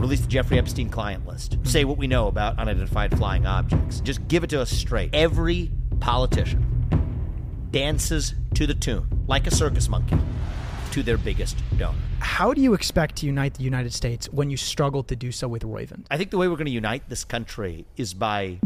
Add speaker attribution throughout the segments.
Speaker 1: release the Jeffrey Epstein client list, mm-hmm. say what we know about unidentified flying objects. Just give it to us straight. Every politician dances to the tune, like a circus monkey, to their biggest donor.
Speaker 2: How do you expect to unite the United States when you struggle to do so with Roivant?
Speaker 1: I think the way we're going to unite this country is by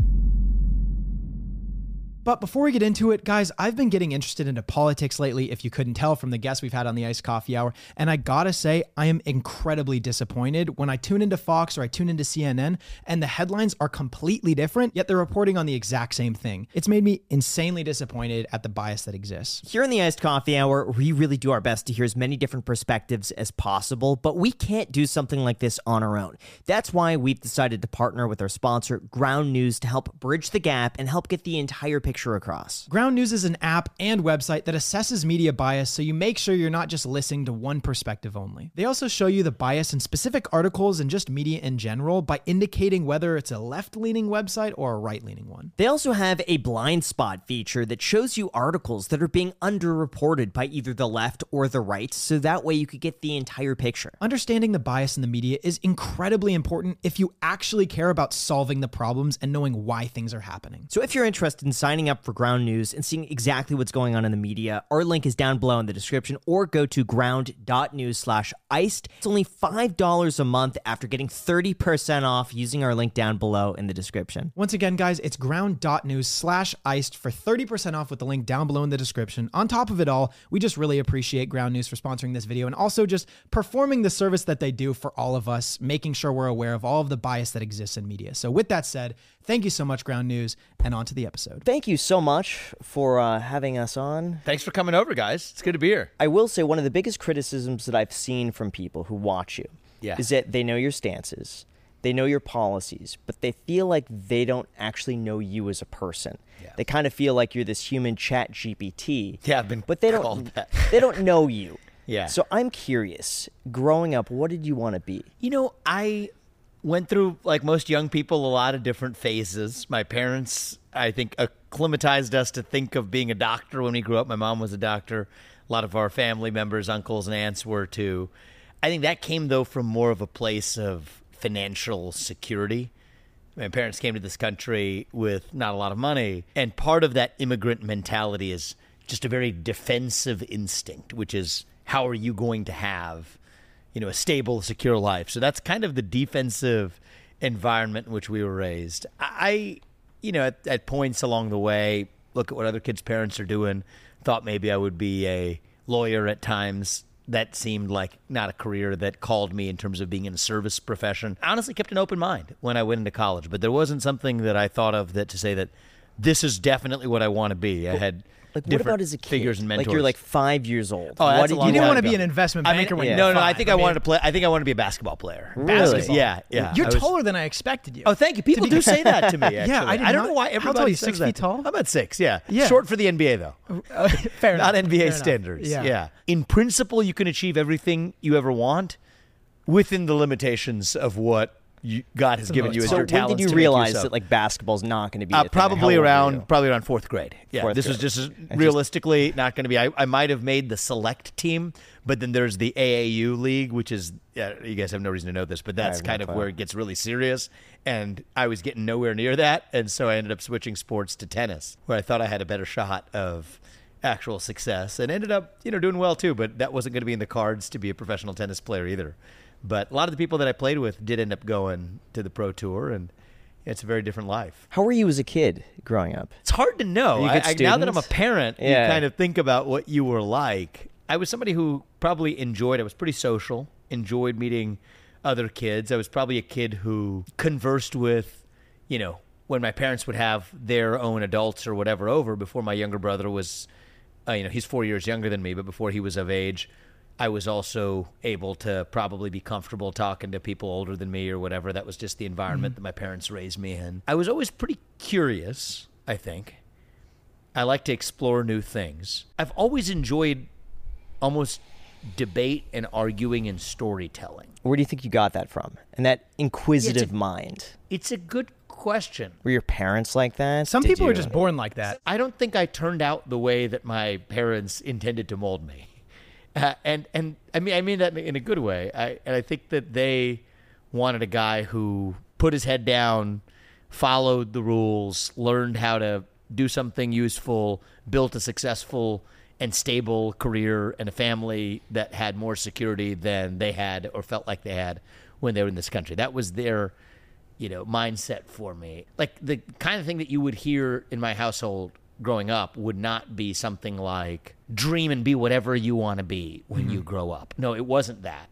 Speaker 2: But before we get into it, guys, I've been getting interested into politics lately, if you couldn't tell from the guests we've had on the Iced Coffee Hour. And I gotta say, I am incredibly disappointed when I tune into Fox or I tune into CNN and the headlines are completely different, yet they're reporting on the exact same thing. It's made me insanely disappointed at the bias that exists.
Speaker 3: Here in the Iced Coffee Hour, we really do our best to hear as many different perspectives as possible, but we can't do something like this on our own. That's why we've decided to partner with our sponsor, Ground News, to help bridge the gap and help get the entire picture across.
Speaker 2: Ground News is an app and website that assesses media bias so you make sure you're not just listening to one perspective only. They also show you the bias in specific articles and just media in general by indicating whether it's a left leaning website or a right leaning one.
Speaker 3: They also have a blind spot feature that shows you articles that are being underreported by either the left or the right, so that way you could get the entire picture.
Speaker 2: Understanding the bias in the media is incredibly important if you actually care about solving the problems and knowing why things are happening.
Speaker 3: So if you're interested in signing up for Ground News and seeing exactly what's going on in the media, our link is down below in the description or go to ground.news slash iced. It's only $5 a month after getting 30% off using our link down below in the description.
Speaker 2: Once again, guys, it's ground.news slash iced for 30% off with the link down below in the description. On top of it all, we just really appreciate Ground News for sponsoring this video and also just performing the service that they do for all of us, making sure we're aware of all of the bias that exists in media. So, with that said, thank you so much, Ground News, and on to the episode.
Speaker 3: Thank you so much for uh, having us on.
Speaker 1: Thanks for coming over, guys. It's good to be here.
Speaker 3: I will say one of the biggest criticisms that I've seen from people who watch you
Speaker 1: Yeah.
Speaker 3: is that they know your stances, they know your policies, but they feel like they don't actually know you as a person.
Speaker 1: Yeah.
Speaker 3: They kind of feel like you're this human chat GPT.
Speaker 1: Yeah, I've been
Speaker 3: but they
Speaker 1: called
Speaker 3: don't
Speaker 1: that.
Speaker 3: they don't know you.
Speaker 1: Yeah.
Speaker 3: So I'm curious, growing up, what did you want to be?
Speaker 1: You know, I went through, like most young people, a lot of different phases. My parents, I think, acclimatized us to think of being a doctor when we grew up. My mom was a doctor. A lot of our family members, uncles, and aunts were too. I think that came, though, from more of a place of financial security. My parents came to this country with not a lot of money. And part of that immigrant mentality is just a very defensive instinct, which is how are you going to have you know, a stable, secure life. So that's kind of the defensive environment in which we were raised. I, you know, at, at points along the way, look at what other kids' parents are doing. Thought maybe I would be a lawyer at times. That seemed like not a career that called me in terms of being in a service profession. I honestly kept an open mind when I went into college, but there wasn't something that I thought of that to say that this is definitely what I want to be. I had
Speaker 3: Like, what about as a kid?
Speaker 1: figures and mentors.
Speaker 3: Like you're like five years old.
Speaker 1: Oh, that's
Speaker 3: did
Speaker 1: a long
Speaker 2: You didn't want to be an investment
Speaker 1: I mean,
Speaker 2: banker when
Speaker 3: yeah.
Speaker 2: you were
Speaker 1: no, no. I think I,
Speaker 2: mean,
Speaker 1: wanted to play. I think I wanted to be a basketball player.
Speaker 3: Really?
Speaker 1: Yeah, yeah.
Speaker 2: You're
Speaker 1: was-
Speaker 2: taller than I expected you.
Speaker 1: Oh, thank you. People do say that to me. Actually.
Speaker 2: Yeah, I did
Speaker 1: don't
Speaker 2: not-
Speaker 1: know why
Speaker 2: how
Speaker 1: everybody
Speaker 2: tall are you,
Speaker 1: says
Speaker 2: six
Speaker 1: that.
Speaker 2: feet tall?
Speaker 1: I'm about six. Yeah,
Speaker 2: Yeah.
Speaker 1: Short for the NBA though,
Speaker 2: Uh, fair
Speaker 1: not
Speaker 2: enough.
Speaker 1: NBA
Speaker 2: Fair enough.
Speaker 1: standards.
Speaker 2: Yeah.
Speaker 1: yeah. In principle, you can achieve everything you ever want within the limitations of what you, God has given you as
Speaker 3: so
Speaker 1: your
Speaker 3: when did you realize that like basketball's not going to be?
Speaker 1: Uh,
Speaker 3: a
Speaker 1: probably around probably around fourth grade. Yeah,
Speaker 3: Fourth
Speaker 1: this was just as realistically not going to be. I, I might have made the select team, but then there's the AAU league, which is uh, you guys have no reason to know this, but that's kind of where it gets really serious. And I was getting nowhere near that, and so I ended up switching sports to tennis, where I thought I had a better shot of actual success, and ended up you know doing well too. But that wasn't going to be in the cards to be a professional tennis player either. But a lot of the people that I played with did end up going to the pro tour, and it's a very different life.
Speaker 3: How were you as a kid growing up?
Speaker 1: It's hard to know. I, I, now that I'm a parent,
Speaker 3: Yeah.
Speaker 1: you kind of think about what you were like. I was somebody who probably enjoyed. I was pretty social. Enjoyed meeting other kids. I was probably a kid who conversed with, you know, when my parents would have their own adults or whatever over before my younger brother was, uh, you know, he's four years younger than me, but before he was of age. I was also able to probably be comfortable talking to people older than me or whatever. That was just the environment mm-hmm. that my parents raised me in. I was always pretty curious, I think. I like to explore new things. I've always enjoyed almost debate and arguing and storytelling.
Speaker 3: Where do you think you got that from? And that inquisitive
Speaker 1: a-
Speaker 3: mind.
Speaker 1: It's a good question.
Speaker 3: Were your parents like that?
Speaker 2: Some
Speaker 3: Did
Speaker 2: people
Speaker 3: you-
Speaker 2: are just born like that.
Speaker 1: I don't think I turned out the way that my parents intended to mold me. Uh, and and I mean I mean that in a good way. I and I think that they wanted a guy who put his head down, followed the rules, learned how to do something useful, built a successful and stable career and a family that had more security than they had or felt like they had when they were in this country. That was their, you know, mindset for me. Like the kind of thing that you would hear in my household growing up would not be something like dream and be whatever you want to be when you mm-hmm. grow up. No, it wasn't that.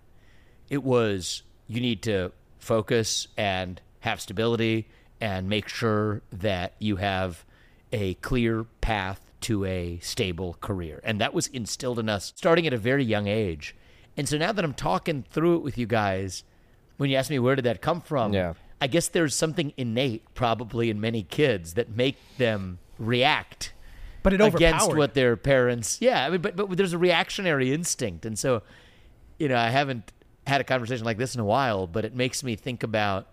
Speaker 1: It was you need to focus and have stability and make sure that you have a clear path to a stable career. And that was instilled in us starting at a very young age. And so now that I'm talking through it with you guys, when you ask me where did that come from,
Speaker 3: Yeah.
Speaker 1: I guess there's something innate probably in many kids that make them react
Speaker 2: But it
Speaker 1: against what their parents yeah I mean but but there's a reactionary instinct. And so you know I haven't had a conversation like this in a while but it makes me think about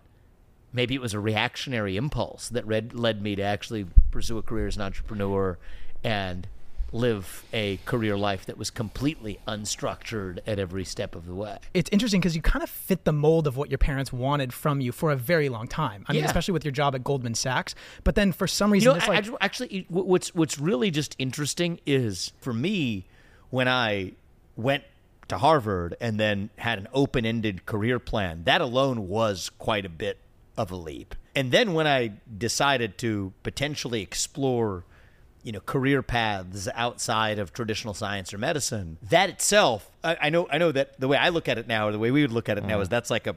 Speaker 1: maybe it was a reactionary impulse that read, led me to actually pursue a career as an entrepreneur and live a career life that was completely unstructured at every step of the way.
Speaker 2: it's interesting because you kind of fit the mold of what your parents wanted from you for a very long time. I mean,
Speaker 1: Yeah.
Speaker 2: especially with your job at Goldman Sachs. But then for some
Speaker 1: You
Speaker 2: reason,
Speaker 1: know,
Speaker 2: it's like,
Speaker 1: actually, what's what's really just interesting is for me when I went to Harvard and then had an open-ended career plan. That alone was quite a bit of a leap. And then when I decided to potentially explore, you know, career paths outside of traditional science or medicine, that itself, I, I know, I know that the way I look at it now, or the way we would look at it now, mm-hmm. is that's like a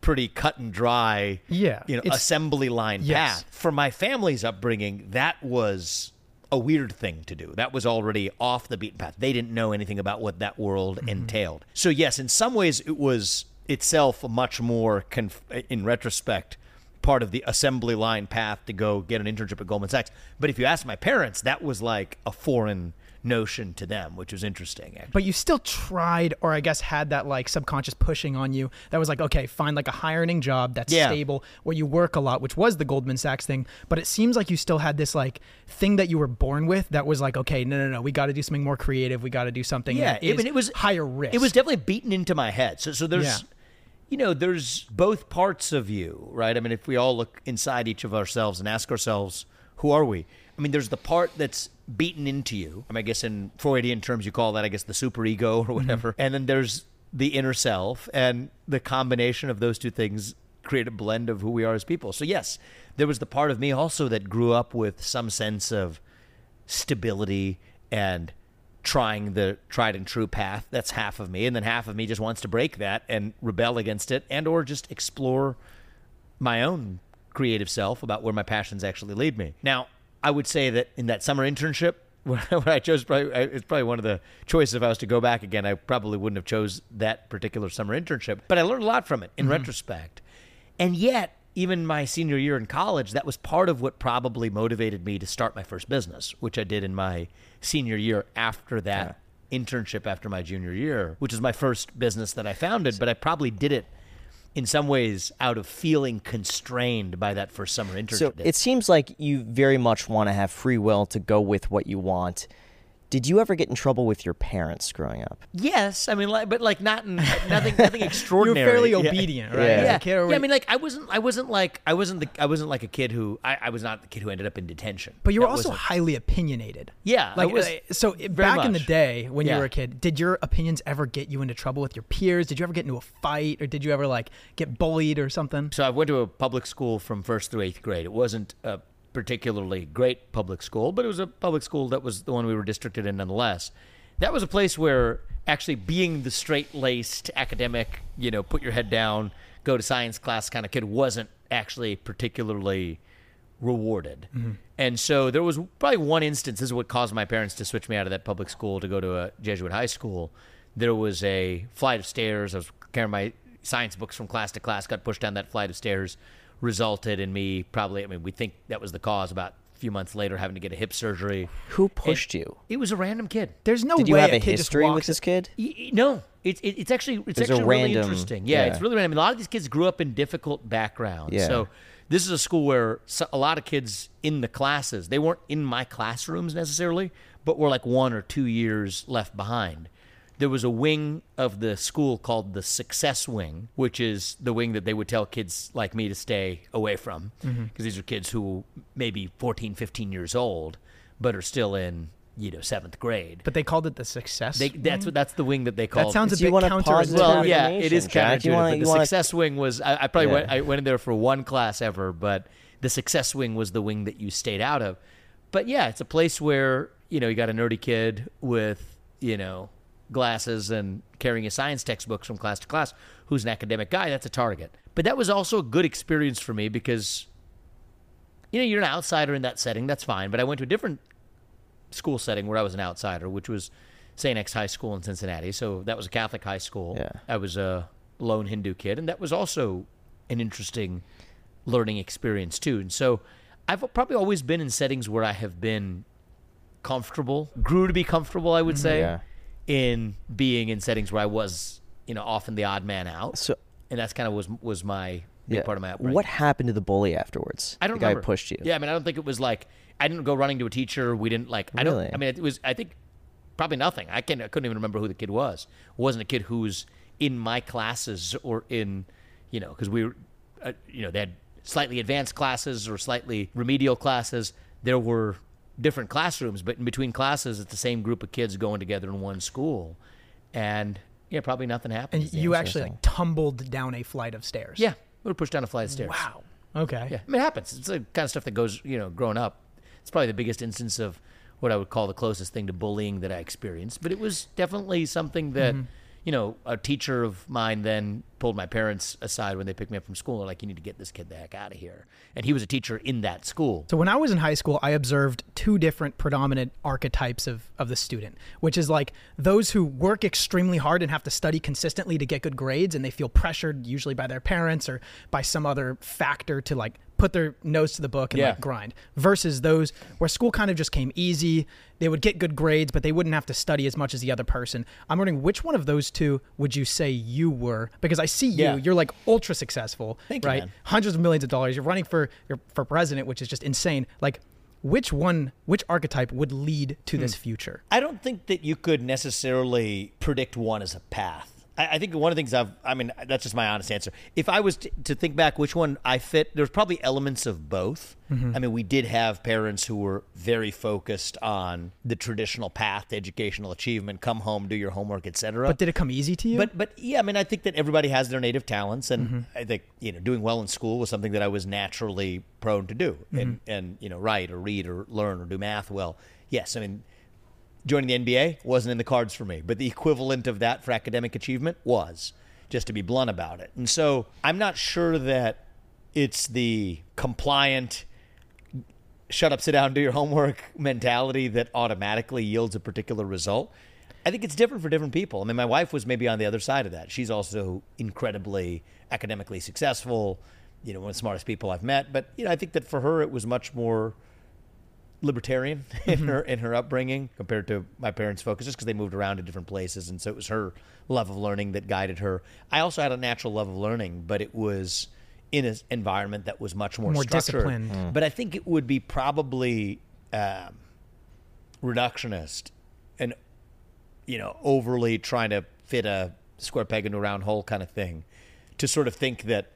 Speaker 1: pretty cut and dry,
Speaker 2: Yeah,
Speaker 1: you know, assembly line
Speaker 2: Yes.
Speaker 1: path. For my family's upbringing, that was a weird thing to do. That was already off the beaten path. They didn't know anything about what that world mm-hmm. entailed. So yes, in some ways, it was itself much more, conf- in retrospect, part of the assembly line path to go get an internship at Goldman Sachs. But if you ask my parents, that was like a foreign notion to them, which was interesting. Actually.
Speaker 2: but you still tried, or I guess had that like subconscious pushing on you that was like, okay, find like a high earning job that's
Speaker 1: Yeah.
Speaker 2: stable where you work a lot, which was the Goldman Sachs thing. But it seems like you still had this like thing that you were born with that was like, okay, no, no, no, we got to do something more creative. We got to do something
Speaker 1: yeah, I mean, it was
Speaker 2: higher risk.
Speaker 1: It was definitely beaten into my head. So, so there's,
Speaker 2: Yeah.
Speaker 1: You know, there's both parts of you, right? I mean, if we all look inside each of ourselves and ask ourselves, who are we? I mean, there's the part that's beaten into you. I mean, I guess in Freudian terms, you call that, I guess, the superego or mm-hmm. whatever. And then there's the inner self, and the combination of those two things create a blend of who we are as people. So, yes, there was the part of me also that grew up with some sense of stability and trying the tried and true path. That's half of me. And then half of me just wants to break that and rebel against it and or just explore my own creative self about where my passions actually lead me. Now i would say that in that summer internship where i chose probably it's probably one of the choices. If i was to go back again i probably wouldn't have chose that particular summer internship. But i learned a lot from it in mm-hmm. retrospect. And yet, even my senior year in college, that was part of what probably motivated me to start my first business, which I did in my senior year after that internship after my junior year, which is my first business that I founded. But I probably did it in some ways out of feeling constrained by that first summer internship.
Speaker 3: So it seems like you very much want to have free will to go with what you want. Did you ever get in trouble with your parents growing up?
Speaker 1: yes, I mean, like, but like not in, nothing, nothing
Speaker 2: you were
Speaker 1: extraordinary.
Speaker 2: fairly
Speaker 1: Yeah.
Speaker 2: obedient, right?
Speaker 3: Yeah.
Speaker 2: As
Speaker 1: yeah.
Speaker 2: kid,
Speaker 1: yeah, I mean, like I wasn't, I wasn't like, I wasn't the, I wasn't like a kid who, I, I was not the kid who ended up in detention.
Speaker 2: But you were
Speaker 1: That
Speaker 2: also highly opinionated.
Speaker 1: Yeah, I
Speaker 2: Like
Speaker 1: was
Speaker 2: uh, so
Speaker 1: very
Speaker 2: back in the day when you were a kid, did your opinions ever get you into trouble with your peers? Did you ever get into a fight or did you ever like get bullied or something?
Speaker 1: So I went to a public school from first through eighth grade. It wasn't a particularly great public school, but it was a public school that was the one we were districted in nonetheless. That was a place where actually being the straight laced academic, you know, put your head down, go to science class kind of kid wasn't actually particularly rewarded. Mm-hmm. And so there was probably one instance, this is what caused my parents to switch me out of that public school to go to a Jesuit high school. There was a flight of stairs. I was carrying my science books from class to class, got pushed down that flight of stairs, resulted in me probably, I mean, we think that was the cause about a few months later having to get a hip surgery.
Speaker 3: Who pushed you?
Speaker 1: It was a random kid.
Speaker 2: There's no
Speaker 3: Did you
Speaker 2: way
Speaker 3: have
Speaker 2: a
Speaker 3: a
Speaker 2: kid just
Speaker 3: history with this kid?
Speaker 1: Y- y- No, it's it, it's actually it's
Speaker 3: There's a
Speaker 1: actually really interesting. Yeah,
Speaker 3: yeah.
Speaker 1: it's really random. I mean, a lot of these kids grew up in difficult backgrounds.
Speaker 3: Yeah.
Speaker 1: So this is a school where a lot of kids in the classes they weren't in my classrooms necessarily, but were like one or two years left behind. There was a wing of the school called the success wing, which is the wing that they would tell kids like me to stay away from mm-hmm. because these are kids who may be 14, 15 years old, but are still in, you know, seventh grade.
Speaker 2: But they called it the success.
Speaker 1: They, that's
Speaker 2: wing?
Speaker 1: what that's the wing that they call.
Speaker 2: that sounds a bit
Speaker 3: want a
Speaker 2: counter.
Speaker 1: well, yeah, it is
Speaker 3: Jack.
Speaker 1: counterintuitive.
Speaker 3: Wanna-
Speaker 1: the
Speaker 3: wanna-
Speaker 1: success wing was I, I probably
Speaker 3: Yeah.
Speaker 1: went I went in there for one class ever, but the success wing was the wing that you stayed out of. But yeah, it's a place where you know you got a nerdy kid with you know glasses and carrying his science textbooks from class to class who's an academic guy. That's a target. But that was also a good experience for me because you know you're an outsider in that setting. That's fine. But I went to a different school setting where I was an outsider, which was St. X High School in Cincinnati. So that was a Catholic high school.
Speaker 3: Yeah.
Speaker 1: I was a lone Hindu kid, and that was also an interesting learning experience too. And so I've probably always been in settings where I have been comfortable, grew to be comfortable, I would mm-hmm. say,
Speaker 3: Yeah.
Speaker 1: In being in settings where I was, you know, often the odd man out.
Speaker 3: So
Speaker 1: and that's kind of was was my big part of my upbringing.
Speaker 3: What happened to the bully afterwards?
Speaker 1: I don't
Speaker 3: the guy
Speaker 1: remember.
Speaker 3: who pushed you.
Speaker 1: Yeah, I mean, I don't think it was like I didn't go running to a teacher. We didn't like. I don't.
Speaker 3: Really?
Speaker 1: I mean, it was. I think probably nothing. I can. I couldn't even remember who the kid was. It wasn't a kid who was in my classes or in, you know, because we were, uh, you know, they had slightly advanced classes or slightly remedial classes. There were different classrooms, but in between classes, it's the same group of kids going together in one school, and yeah, probably nothing happened.
Speaker 2: and you actually like tumbled down a flight of stairs.
Speaker 1: yeah, we were pushed down a flight of stairs.
Speaker 2: Wow. Okay.
Speaker 1: Yeah, I mean, it happens. It's the kind of stuff that goes, you know, growing up. It's probably the biggest instance of what I would call the closest thing to bullying that I experienced. But it was definitely something that, mm-hmm. you know, a teacher of mine then pulled my parents aside when they picked me up from school. They're like, you need to get this kid the heck out of here. And he was a teacher in that school.
Speaker 2: So when I was in high school, I observed two different predominant archetypes of, of the student, which is like those who work extremely hard and have to study consistently to get good grades, and they feel pressured usually by their parents or by some other factor to like put their nose to the book and
Speaker 1: Yeah.
Speaker 2: like grind. Versus those where school kind of just came easy, they would get good grades, but they wouldn't have to study as much as the other person. I'm wondering which one of those two would you say you were? Because I see you,
Speaker 1: Yeah.
Speaker 2: you're like ultra successful,
Speaker 1: Thank you,
Speaker 2: right?
Speaker 1: man.
Speaker 2: hundreds of millions of dollars. You're running for you're for president, which is just insane. Like, which one, which archetype would lead to
Speaker 1: Hmm.
Speaker 2: this future?
Speaker 1: I don't think that you could necessarily predict one as a path. I, I think one of the things I've, I mean, that's just my honest answer. If I was to, to think back which one I fit, there's probably elements of both. Mm-hmm. I mean, we did have parents who were very focused on the traditional path to educational achievement, come home, do your homework, etc.
Speaker 2: But did it come easy to you?
Speaker 1: But but yeah, I mean, I think that everybody has their native talents, and mm-hmm. I think you know, doing well in school was something that I was naturally prone to do, mm-hmm. and and you know, write or read or learn or do math well. Yes, I mean, joining the NBA wasn't in the cards for me, but the equivalent of that for academic achievement was, just to be blunt about it. And so I'm not sure that it's the compliant shut up, sit down, do your homework mentality that automatically yields a particular result. I think it's different for different people. I mean, my wife was maybe on the other side of that. She's also incredibly academically successful, you know, one of the smartest people I've met. But you know, I think that for her, it was much more libertarian in her in her upbringing compared to my parents' focus, just because they moved around to different places, and so it was her love of learning that guided her. I also had a natural love of learning, but it was in an environment that was much more,
Speaker 2: More
Speaker 1: structured.
Speaker 2: disciplined.
Speaker 1: But I think it would be probably um, reductionist and you know overly trying to fit a square peg into a round hole kind of thing to sort of think that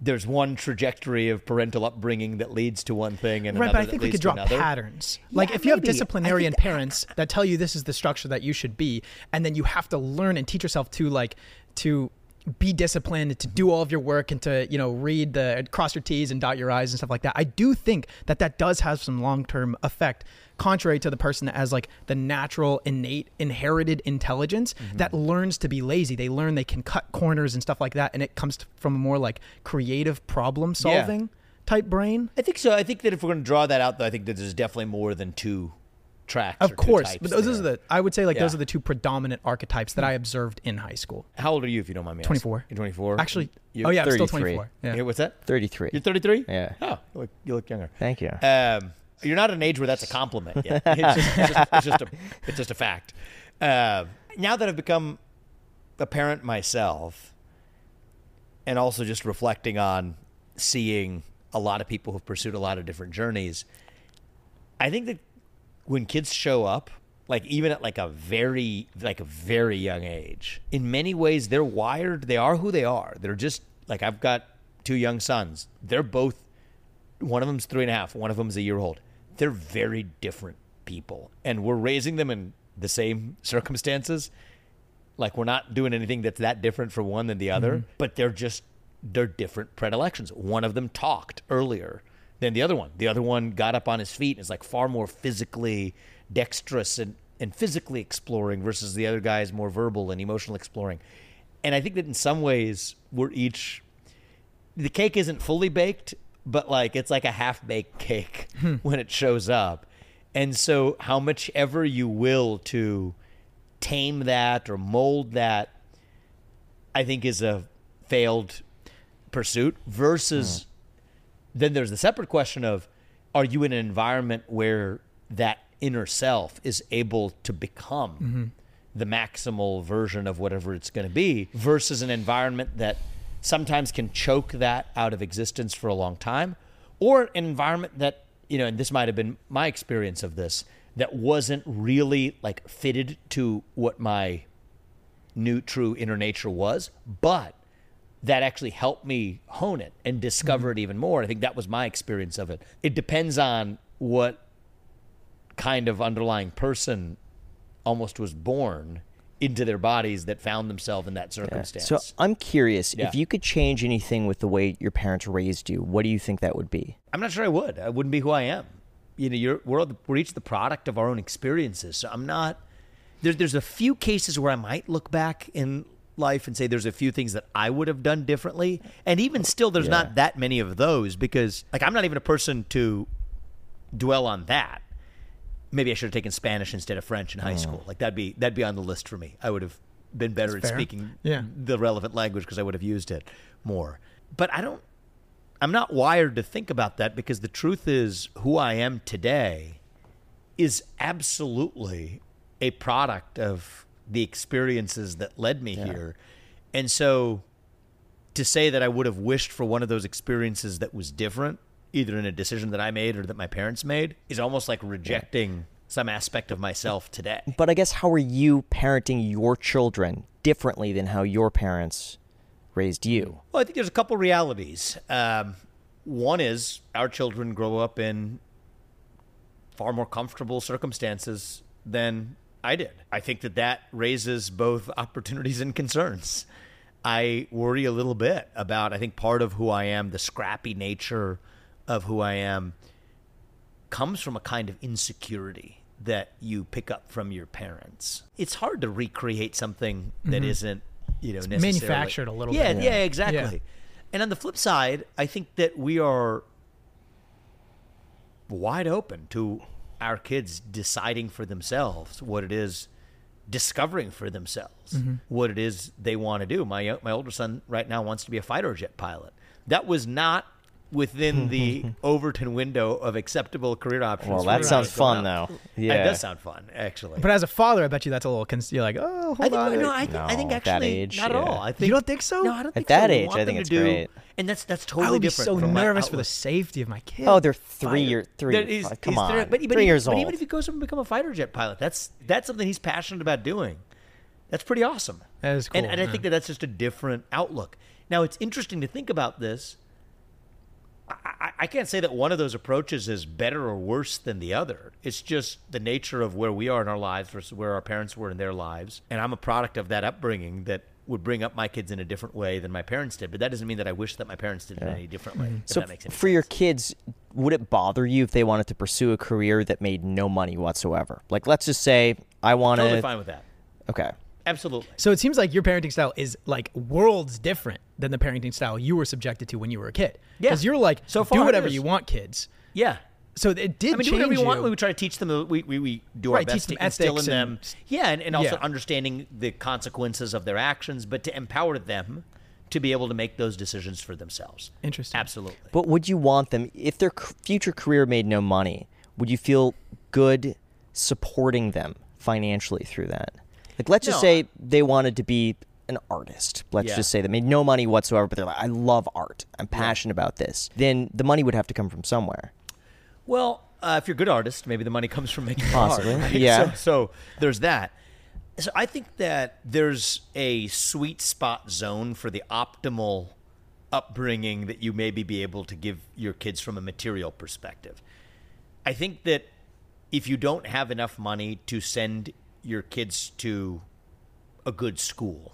Speaker 1: there's one trajectory of parental upbringing that leads to one thing and
Speaker 2: right,
Speaker 1: another
Speaker 2: but I
Speaker 1: that
Speaker 2: think we
Speaker 1: leads
Speaker 2: could
Speaker 1: to
Speaker 2: draw
Speaker 1: another.
Speaker 2: patterns. Like
Speaker 1: Yeah,
Speaker 2: if you have
Speaker 1: maybe. I
Speaker 2: disciplinarian
Speaker 1: think-
Speaker 2: parents that tell you this is the structure that you should be, and then you have to learn and teach yourself to like to be disciplined, to do all of your work, and to you know read the cross your T's and dot your I's and stuff like that. I do think that that does have some long term effect. Contrary to the person that has like the natural, innate, inherited intelligence
Speaker 1: Mm-hmm.
Speaker 2: that learns to be lazy. They learn they can cut corners and stuff like that, and it comes from a more like creative problem solving type brain.
Speaker 1: I think so. I think that if we're going to draw that out, though, I think that there's definitely more than two tracks. or
Speaker 2: Of
Speaker 1: two
Speaker 2: course,
Speaker 1: types
Speaker 2: but those are the I would say like those are the two predominant archetypes that I observed in high school.
Speaker 1: How old are you, if you don't mind me? asking?
Speaker 2: 24.
Speaker 1: You're 24.
Speaker 2: Actually,
Speaker 1: You-
Speaker 2: oh yeah, I'm still
Speaker 3: 33.
Speaker 2: 24. Yeah.
Speaker 1: Yeah, what's that?
Speaker 3: 33.
Speaker 1: You're 33.
Speaker 3: Yeah.
Speaker 1: Oh, you look, you look younger.
Speaker 3: Thank you.
Speaker 1: Um, you're not at an age where that's a compliment yet. It's just, it's just, it's just a, it's just a fact. Uh, now that I've become a parent myself, and also just reflecting on seeing a lot of people who've pursued a lot of different journeys, I think that when kids show up like even at like a very like a very young age. In many ways, they're wired. They are who they are. They're just like I've got two young sons. They're both. One of them's three and a half. One of them's a year old. They're very different people, and we're raising them in the same circumstances. Like we're not doing anything that's that different for one than the other, mm-hmm. but they're just they're different predilections. One of them talked earlier than the other one. The other one got up on his feet and is like far more physically dexterous and, and physically exploring versus the other guy is more verbal and emotional exploring. And I think that in some ways we're each the cake isn't fully baked, but like it's like a half baked cake hmm. when it shows up. And so how much ever you will to tame that or mold that, I think is a failed pursuit versus hmm. Then there's the separate question of are you in an environment where that inner self is able to become mm-hmm. the maximal version of whatever it's going to be versus an environment that sometimes can choke that out of existence for a long time? Or an environment that you know and this might have been my experience of this that wasn't really like fitted to what my new true inner nature was but that actually helped me hone it and discover it mm-hmm. even more. I think that was my experience of it. It depends on what kind of underlying person almost was born into their bodies that found themselves in that circumstance.
Speaker 3: So I'm curious
Speaker 1: Yeah.
Speaker 3: if you could change anything with the way your parents raised you. What do you think that would be?
Speaker 1: I'm not sure I would. I wouldn't be who I am. You know, you're, we're, all the, we're each the product of our own experiences. So I'm not. There's there's a few cases where I might look back in life and say there's a few things that I would have done differently, and even still, there's not that many of those because like I'm not even a person to dwell on that. Maybe I should have taken Spanish instead of French in high hmm. school. Like that'd be that'd be on the list for me. I would have been better at
Speaker 2: fair.
Speaker 1: speaking
Speaker 2: Yeah.
Speaker 1: the relevant language because I would have used it more. But I don't. I'm not wired to think about that because the truth is, who I am today is absolutely a product of the experiences that led me here. And so to say that I would have wished for one of those experiences that was different, either in a decision that I made or that my parents made, is almost like rejecting some aspect of myself today.
Speaker 3: But I guess how are you parenting your children differently than how your parents raised you?
Speaker 1: Well, I think there's a couple realities. Um, one is our children grow up in far more comfortable circumstances than I did. I think that that raises both opportunities and concerns. I worry a little bit about, I think part of who I am, the scrappy nature of who I am, comes from a kind of insecurity that you pick up from your parents. It's hard to recreate something that mm-hmm. isn't, you know,
Speaker 2: manufactured a little
Speaker 1: yeah,
Speaker 2: bit.
Speaker 1: Yeah, exactly.
Speaker 2: Yeah.
Speaker 1: And on the flip side, I think that we are wide open to our kids deciding for themselves what it is discovering for themselves
Speaker 2: Mm-hmm.
Speaker 1: what it is they want to do my my older son right now wants to be a fighter jet pilot that was not within the Overton window of acceptable career options.
Speaker 3: Well, that sounds fun,
Speaker 1: up.
Speaker 3: though.
Speaker 1: It
Speaker 3: Yeah.
Speaker 1: does sound fun, actually.
Speaker 2: But as a father, I bet you that's a little. Cons- you're like, oh, hold
Speaker 1: I think
Speaker 2: on.
Speaker 1: no, I think, I think
Speaker 3: No, at that
Speaker 1: actually
Speaker 3: age,
Speaker 1: not at
Speaker 3: yeah.
Speaker 1: all. I think
Speaker 2: you don't think so?
Speaker 1: No, I don't think
Speaker 3: that
Speaker 1: so. We
Speaker 3: age, I
Speaker 1: them
Speaker 3: think
Speaker 1: to
Speaker 3: it's
Speaker 1: do,
Speaker 3: great.
Speaker 1: And that's that's totally
Speaker 2: I
Speaker 1: totally
Speaker 2: would be
Speaker 1: different.
Speaker 2: so
Speaker 1: from my
Speaker 2: nervous for the
Speaker 1: outlook.
Speaker 2: safety of my kid.
Speaker 3: Oh, they're three
Speaker 2: Fighter.
Speaker 3: year three.
Speaker 1: That he's-
Speaker 3: come
Speaker 1: he's
Speaker 3: on,
Speaker 1: three- but, but
Speaker 3: three
Speaker 1: even,
Speaker 3: years
Speaker 1: but
Speaker 3: old.
Speaker 1: even if he goes and become a fighter jet pilot, that's that's something he's passionate about doing. That's pretty awesome.
Speaker 2: That is
Speaker 1: And,
Speaker 2: cool,
Speaker 1: and I
Speaker 2: yeah.
Speaker 1: think that that's just a different outlook. Now it's interesting to think about this. I, I, I can't say that one of those approaches is better or worse than the other. It's just the nature of where we are in our lives versus where our parents were in their lives. And I'm a product of that upbringing that would bring up my kids in a different way than my parents did. But that doesn't mean that I wish that my parents did it any differently. Mm-hmm. If
Speaker 3: so
Speaker 1: that makes any
Speaker 3: for your kids, would it bother you if they wanted to pursue a career that made no money whatsoever? Like, let's just say I want to.
Speaker 1: totally fine with that.
Speaker 3: Okay.
Speaker 1: Absolutely.
Speaker 2: So it seems like your parenting style is like worlds different than the parenting style you were subjected to when you were a kid.
Speaker 1: Yeah.
Speaker 2: Because you're like,
Speaker 1: So
Speaker 2: do
Speaker 1: far it
Speaker 2: whatever you want, kids.
Speaker 1: Yeah.
Speaker 2: So it did
Speaker 1: I mean, do
Speaker 2: change
Speaker 1: whatever you
Speaker 2: you.
Speaker 1: want. We try to teach them. We, we, we do
Speaker 2: Right,
Speaker 1: our
Speaker 2: teach
Speaker 1: best to instill in them.
Speaker 2: and-
Speaker 1: Yeah, and, and also
Speaker 2: Yeah.
Speaker 1: understanding the consequences of their actions, but to empower them to be able to make those decisions for themselves.
Speaker 2: Interesting.
Speaker 1: Absolutely.
Speaker 3: But would you want them, if their future career made no money, would you feel good supporting them financially through that? Like, let's just say they wanted to be an artist. Let's
Speaker 1: Yeah.
Speaker 3: just say they made no money whatsoever, but they're like, I love art. I'm passionate about this. Then the money would have to come from somewhere.
Speaker 1: Well, uh, if you're a good artist, maybe the money comes from making
Speaker 3: Possibly,
Speaker 1: art. right?
Speaker 3: yeah.
Speaker 1: So, so there's that. So I think that there's a sweet spot zone for the optimal upbringing that you maybe be able to give your kids from a material perspective. I think that if you don't have enough money to send your kids to a good school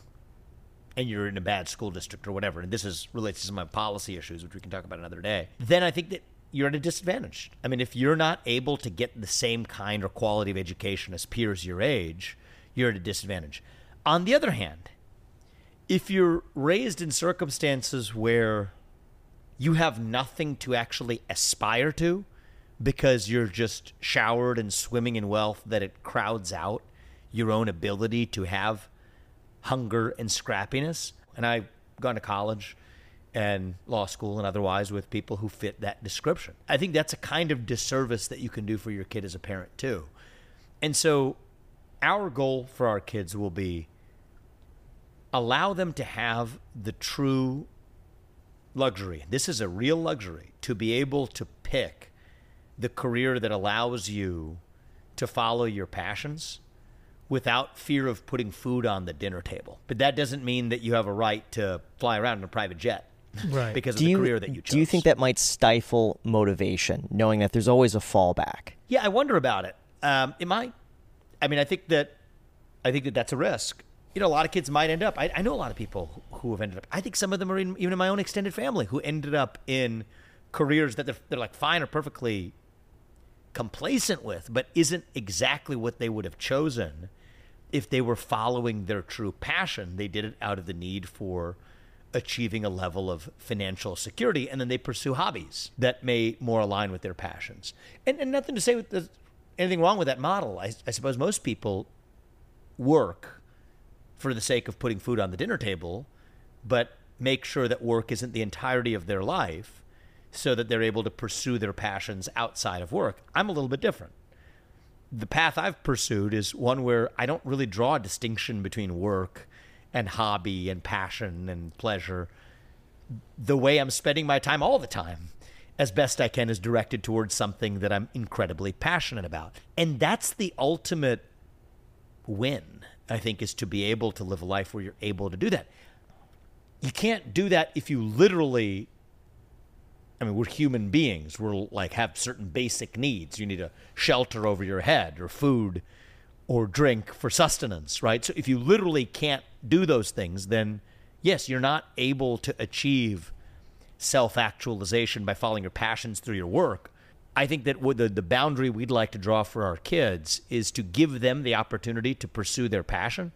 Speaker 1: and you're in a bad school district or whatever, and this is relates to some of my policy issues, which we can talk about another day, then I think that you're at a disadvantage. I mean, if you're not able to get the same kind or quality of education as peers your age, you're at a disadvantage. On the other hand, if you're raised in circumstances where you have nothing to actually aspire to because you're just showered and swimming in wealth that it crowds out your own ability to have hunger and scrappiness. And I've gone to college and law school and otherwise with people who fit that description. I think that's a kind of disservice that you can do for your kid as a parent, too. And so our goal for our kids will be allow them to have the true luxury. This is a real luxury to be able to pick the career that allows you to follow your passions without fear of putting food on the dinner table. But that doesn't mean that you have a right to fly around in a private jet.
Speaker 4: Right.
Speaker 1: Because of
Speaker 3: Do
Speaker 1: the
Speaker 3: you,
Speaker 1: career that you chose.
Speaker 3: do you think that might stifle motivation, knowing that there's always a fallback?
Speaker 1: Yeah, I wonder about it. Um, it might. I mean, I think that I think that that's a risk. You know, a lot of kids might end up. I, I know a lot of people who have ended up. I think some of them are in, even in my own extended family who ended up in careers that they're, they're like fine or perfectly complacent with, but isn't exactly what they would have chosen if they were following their true passion. They did it out of the need for achieving a level of financial security, and then they pursue hobbies that may more align with their passions. And, and nothing to say with anything wrong with that model. I, I suppose most people work for the sake of putting food on the dinner table, but make sure that work isn't the entirety of their life so that they're able to pursue their passions outside of work. I'm a little bit different. The path I've pursued is one where I don't really draw a distinction between work and hobby and passion and pleasure. The way I'm spending my time all the time, as best I can, is directed towards something that I'm incredibly passionate about. And that's the ultimate win, I think, is to be able to live a life where you're able to do that. You can't do that if you literally I mean, we're human beings. We're like have certain basic needs. You need a shelter over your head or food or drink for sustenance, right? So if you literally can't do those things, then yes, you're not able to achieve self-actualization by following your passions through your work. I think that the, the boundary we'd like to draw for our kids is to give them the opportunity to pursue their passion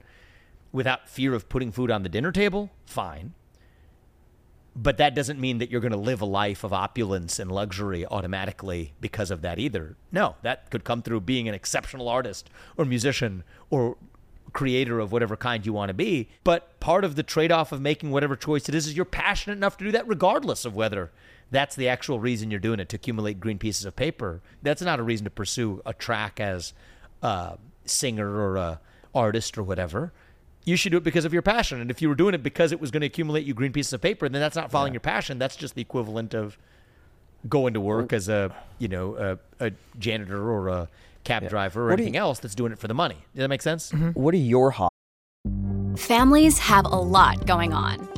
Speaker 1: without fear of putting food on the dinner table. Fine but that doesn't mean that you're going to live a life of opulence and luxury automatically because of that either. No, that could come through being an exceptional artist or musician or creator of whatever kind you want to be. But part of the trade off of making whatever choice it is is you're passionate enough to do that regardless of whether that's the actual reason you're doing it to accumulate green pieces of paper. That's not a reason to pursue a track as a singer or a artist or whatever you should do it because of your passion. And if you were doing it because it was going to accumulate you green pieces of paper, then that's not following yeah. your passion. That's just the equivalent of going to work as a you know a, a janitor or a cab yeah. driver or what anything you, else that's doing it for the money. Does that make sense?
Speaker 3: Mm-hmm. What are your hobbies?
Speaker 5: Families have a lot going on.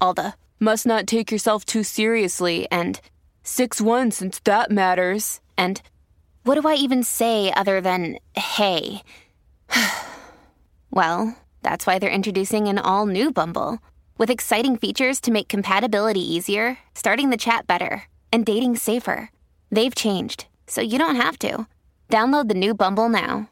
Speaker 6: All the must not take yourself too seriously and 6 1 since that matters. And what do I even say other than hey? well, that's why they're introducing an all new Bumble with exciting features to make compatibility easier, starting the chat better, and dating safer. They've changed, so you don't have to. Download the new Bumble now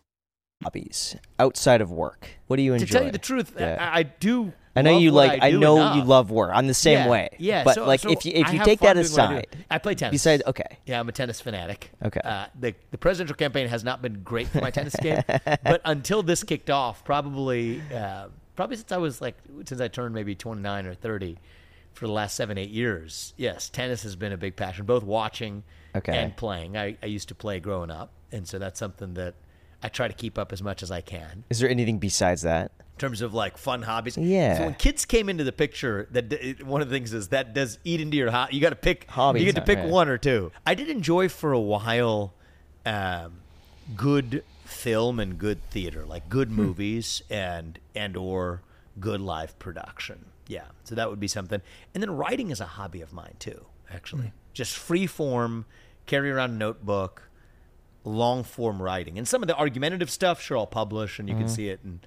Speaker 3: hobbies outside of work? What do you enjoy?
Speaker 1: To tell you the truth, yeah. I, I, do
Speaker 3: I know you like.
Speaker 1: I
Speaker 3: I, know you love work. I'm the same
Speaker 1: Yeah,
Speaker 3: way.
Speaker 1: Yeah,
Speaker 3: But
Speaker 1: so-
Speaker 3: like,
Speaker 1: so
Speaker 3: if you if you take that
Speaker 1: what I
Speaker 3: aside,
Speaker 1: I play tennis.
Speaker 3: besides, okay,
Speaker 1: Yeah, I'm a tennis fanatic.
Speaker 3: Okay.
Speaker 1: Uh, the the presidential campaign has not been great for my tennis game, but until this kicked off, probably uh, probably since I was like since I turned maybe 29 or 30, for the last seven eight years, yes, tennis has been a big passion, both watching
Speaker 3: Okay.
Speaker 1: and playing. I, I used to play growing up, and so that's something that I try to keep up as much as I can
Speaker 3: is there anything besides that?
Speaker 1: In terms of like fun hobbies.
Speaker 3: Yeah.
Speaker 1: So when kids came into the picture, that it- one of the things is that does eat into your hobby. You got to pick.
Speaker 3: Hobbies,
Speaker 1: You get to pick
Speaker 3: right.
Speaker 1: one or two. I did enjoy for a while, um, good film and good theater, like good
Speaker 3: Hmm.
Speaker 1: movies and and or good live production. Yeah. So that would be something. And then writing is a hobby of mine too. Actually,
Speaker 3: Hmm.
Speaker 1: just free form, carry around a notebook long form writing. And some of the argumentative stuff, sure, I'll publish, and you
Speaker 3: Mm-hmm.
Speaker 1: can see it, and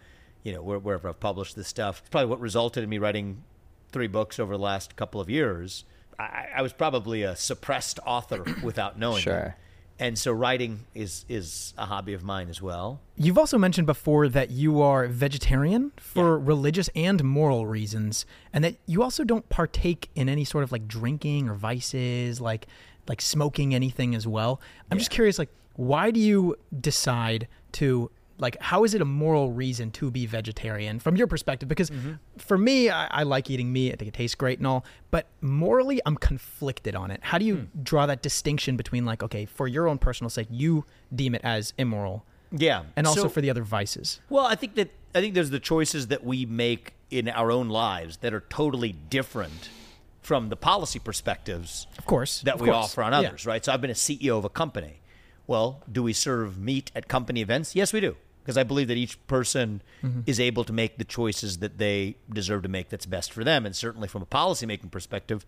Speaker 1: you know where, wherever I've published this stuff. It's probably what resulted in me writing three books over the last couple of years. I, I was probably a suppressed author without knowing it. And so writing is is a hobby of mine as well.
Speaker 2: You've also mentioned before that you are vegetarian for religious and moral reasons, and that you also don't partake in any sort of like drinking or vices, like like smoking anything as well. I'm just curious, like, why do you decide to like? How is it a moral reason to be vegetarian from your perspective? Because mm-hmm. for me, I, I like eating meat. I think it tastes great and all, but morally, I'm conflicted on it. How do you hmm. draw that distinction between like, okay, for your own personal sake, you deem it as immoral?
Speaker 1: Yeah.
Speaker 2: and also
Speaker 1: So-
Speaker 2: for the other vices.
Speaker 1: Well, I think that I think there's the choices that we make in our own lives that are totally different from the policy perspectives
Speaker 2: Of course,
Speaker 1: that
Speaker 2: of
Speaker 1: we
Speaker 2: course.
Speaker 1: offer on
Speaker 2: Yeah.
Speaker 1: others, right? So I've been a CEO of a company. Well, do we serve meat at company events? Yes, we do. Because I believe that each person
Speaker 2: Mm-hmm.
Speaker 1: is able to make the choices that they deserve to make that's best for them. And certainly from a policymaking perspective,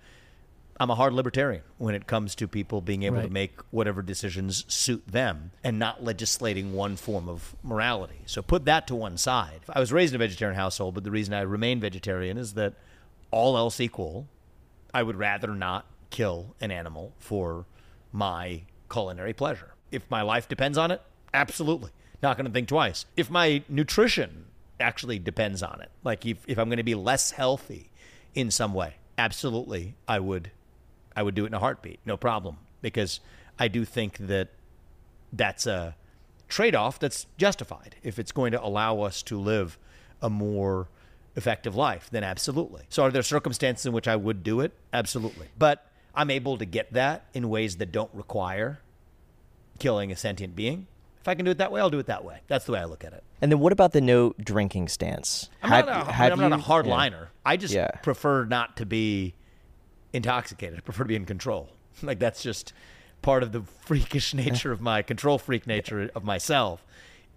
Speaker 1: I'm a hard libertarian when it comes to people being able to make whatever decisions suit them and not legislating one form of morality. So put that to one side. I was raised in a vegetarian household, but the reason I remain vegetarian is that all else equal, I would rather not kill an animal for my culinary pleasure. If my life depends on it, absolutely. Not going to think twice. If my nutrition actually depends on it, like if, if I'm going to be less healthy in some way, absolutely, I would I would do it in a heartbeat, no problem, because I do think that that's a trade-off that's justified. If it's going to allow us to live a more effective life, then absolutely. So are there circumstances in which I would do it? Absolutely. But I'm able to get that in ways that don't require killing a sentient being. If I can do it that way, I'll do it that way. That's the way I look at it.
Speaker 3: And then what about the no drinking stance?
Speaker 1: I'm
Speaker 3: Have-
Speaker 1: not a,
Speaker 3: have
Speaker 1: I'm not a hard
Speaker 3: yeah.
Speaker 1: liner. I just
Speaker 3: Yeah.
Speaker 1: prefer not to be intoxicated. I prefer to be in control. Like that's just part of the freakish nature of my control freak nature of myself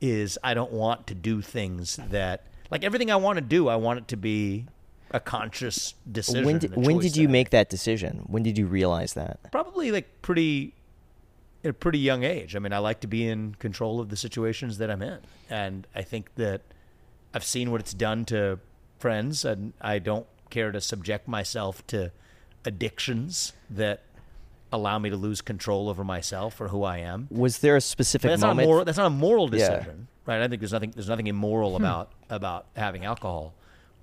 Speaker 1: is I don't want to do things that like everything I want to do, I want it to be a conscious decision.
Speaker 3: When did, when did you make that decision? When did you realize that?
Speaker 1: probably like pretty at a pretty young age. I mean, I like to be in control of the situations that I'm in, and I think that I've seen what it's done to friends, and I don't care to subject myself to addictions that allow me to lose control over myself or who I am.
Speaker 3: Was there a
Speaker 1: But
Speaker 3: specific
Speaker 1: that's not a moral. That's not a moral
Speaker 3: Yeah.
Speaker 1: decision, right? I think there's nothing. There's nothing immoral hmm. about about having alcohol,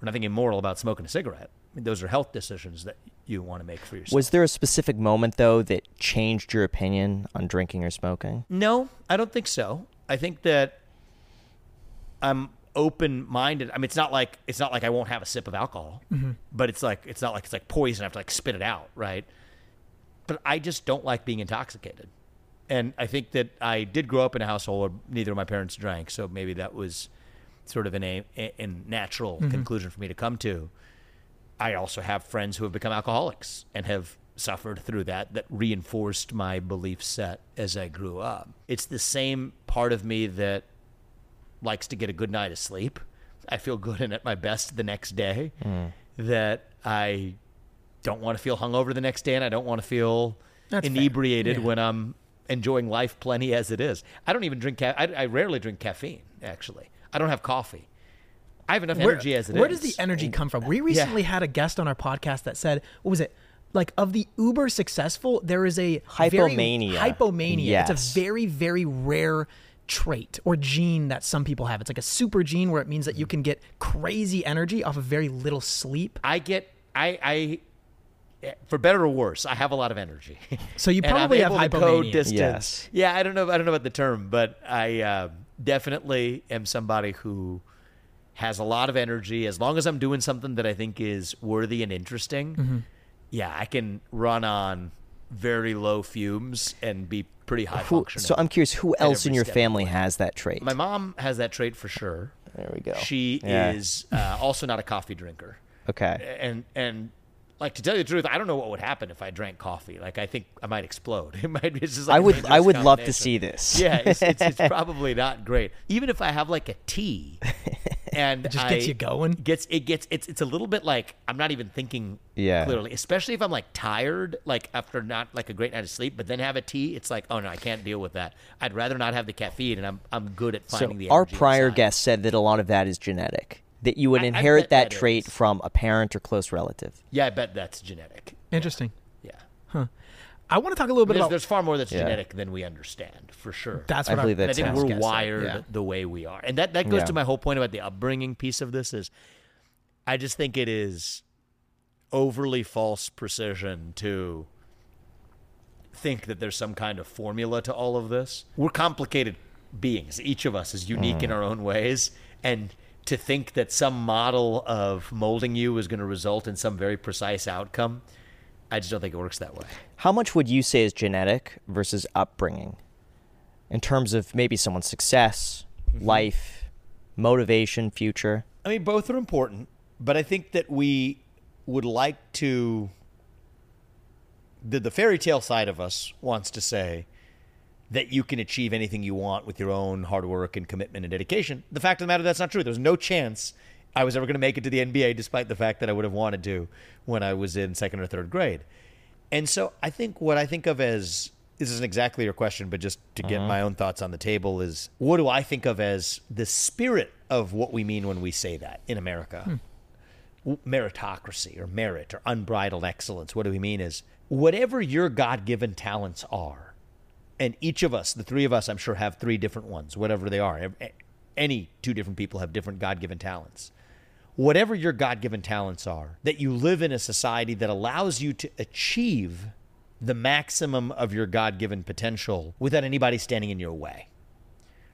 Speaker 1: or nothing immoral about smoking a cigarette. I mean, those are health decisions that you want to make for yourself.
Speaker 3: was there a specific moment though that changed your opinion on drinking or smoking?
Speaker 1: No, I don't think so. I think that I'm open minded. I mean, it's not like it's not like I won't have a sip of alcohol, mm-hmm. but it's like it's not like it's like poison. I have to like spit it out, right? But I just don't like being intoxicated, and I think that I did grow up in a household where neither of my parents drank, so maybe that was sort of an a, a natural mm-hmm. conclusion for me to come to. I also have friends who have become alcoholics and have suffered through that that reinforced my belief set as I grew up. It's the same part of me that likes to get a good night of sleep. I feel good and at my best the next day. Hmm. That I don't want to feel hungover the next day and I don't want to feel
Speaker 2: That's
Speaker 1: inebriated
Speaker 2: Yeah.
Speaker 1: when I'm enjoying life plenty as it is. I don't even drink ca- I, I rarely drink caffeine actually. I don't have coffee. I have enough
Speaker 2: Where,
Speaker 1: energy as it is.
Speaker 2: where does the energy come from? We recently had a guest on our podcast that said, what was it? Like of the uber successful, there is a very-
Speaker 3: Hypomania.
Speaker 2: hypomania.
Speaker 3: Yes.
Speaker 2: It's a very, very rare trait or gene that some people have. It's like a super gene where it means that you can get crazy energy off of very little sleep.
Speaker 1: I get I I for better or worse, I have a lot of energy.
Speaker 2: So you probably have hypomania.
Speaker 1: distance.
Speaker 3: Yes.
Speaker 1: Yeah, I don't know. I don't know about the term, but I uh, definitely am somebody who has a lot of energy. As long as I'm doing something that I think is worthy and interesting,
Speaker 2: Mm-hmm.
Speaker 1: yeah, I can run on very low fumes and be pretty high
Speaker 3: Who,
Speaker 1: functioning.
Speaker 3: so I'm curious, who else in your
Speaker 1: step of the
Speaker 3: family
Speaker 1: way.
Speaker 3: has that trait?
Speaker 1: My mom has that trait for sure.
Speaker 3: there we go.
Speaker 1: She
Speaker 3: Yeah.
Speaker 1: is uh, also not a coffee drinker
Speaker 3: Okay.
Speaker 1: and and like to tell you the truth, I don't know what would happen if I drank coffee. Like I think I might explode. It might. be just like
Speaker 3: I would I would love to see this.
Speaker 1: Yeah, it's, it's, it's probably not great. Even if I have like a tea, and
Speaker 2: It just
Speaker 1: I-
Speaker 2: gets you going.
Speaker 1: Gets it gets it's it's a little bit like I'm not even thinking
Speaker 3: Yeah.
Speaker 1: clearly. Especially if I'm like tired, like after not like a great night of sleep, but then have a tea. It's like oh no, I can't deal with that. I'd rather not have the caffeine, and I'm I'm good at
Speaker 3: So
Speaker 1: finding the.
Speaker 3: our prior
Speaker 1: inside.
Speaker 3: guest said that a lot of that is genetic. That you would
Speaker 1: I- I
Speaker 3: inherit
Speaker 1: bet
Speaker 3: that
Speaker 1: that
Speaker 3: trait
Speaker 1: is.
Speaker 3: from a parent or close relative.
Speaker 1: Yeah, I bet that's genetic.
Speaker 2: Interesting.
Speaker 1: Yeah.
Speaker 2: I want to talk a little bit
Speaker 1: There's,
Speaker 2: about
Speaker 1: there's far more that's
Speaker 3: Yeah.
Speaker 1: genetic than we understand, for sure.
Speaker 2: that's what
Speaker 3: I
Speaker 2: what
Speaker 3: believe
Speaker 2: I,
Speaker 1: And I think we're
Speaker 2: guess
Speaker 1: wired
Speaker 2: yeah.
Speaker 1: the way we are, and that that goes
Speaker 3: Yeah.
Speaker 1: to my whole point about the upbringing piece of this. Is I just think it is overly false precision to think that there's some kind of formula to all of this. We're complicated beings. Each of us is unique mm. in our own ways, and to think that some model of molding you is going to result in some very precise outcome, I just don't think it works that way.
Speaker 3: How much would you say is genetic versus upbringing? In terms of maybe someone's success,
Speaker 1: Mm-hmm.
Speaker 3: life, motivation, future.
Speaker 1: I mean, both are important, but I think that we would like to. The, the fairy tale side of us wants to say that you can achieve anything you want with your own hard work and commitment and dedication. The fact of the matter, that's not true. There's no chance I was ever going to make it to the NBA, despite the fact that I would have wanted to when I was in second or third grade. And so I think what I think of as this isn't exactly your question, but just to get mm-hmm. my own thoughts on the table is what do I think of as the spirit of what we mean when we say that in America? Hmm. W- Meritocracy or merit or unbridled excellence. What do we mean is whatever your God given talents are, and each of us, the three of us, I'm sure, have three different ones, whatever they are. Any two different people have different God given talents whatever your God given talents are, that you live in a society that allows you to achieve the maximum of your God given potential without anybody standing in your way.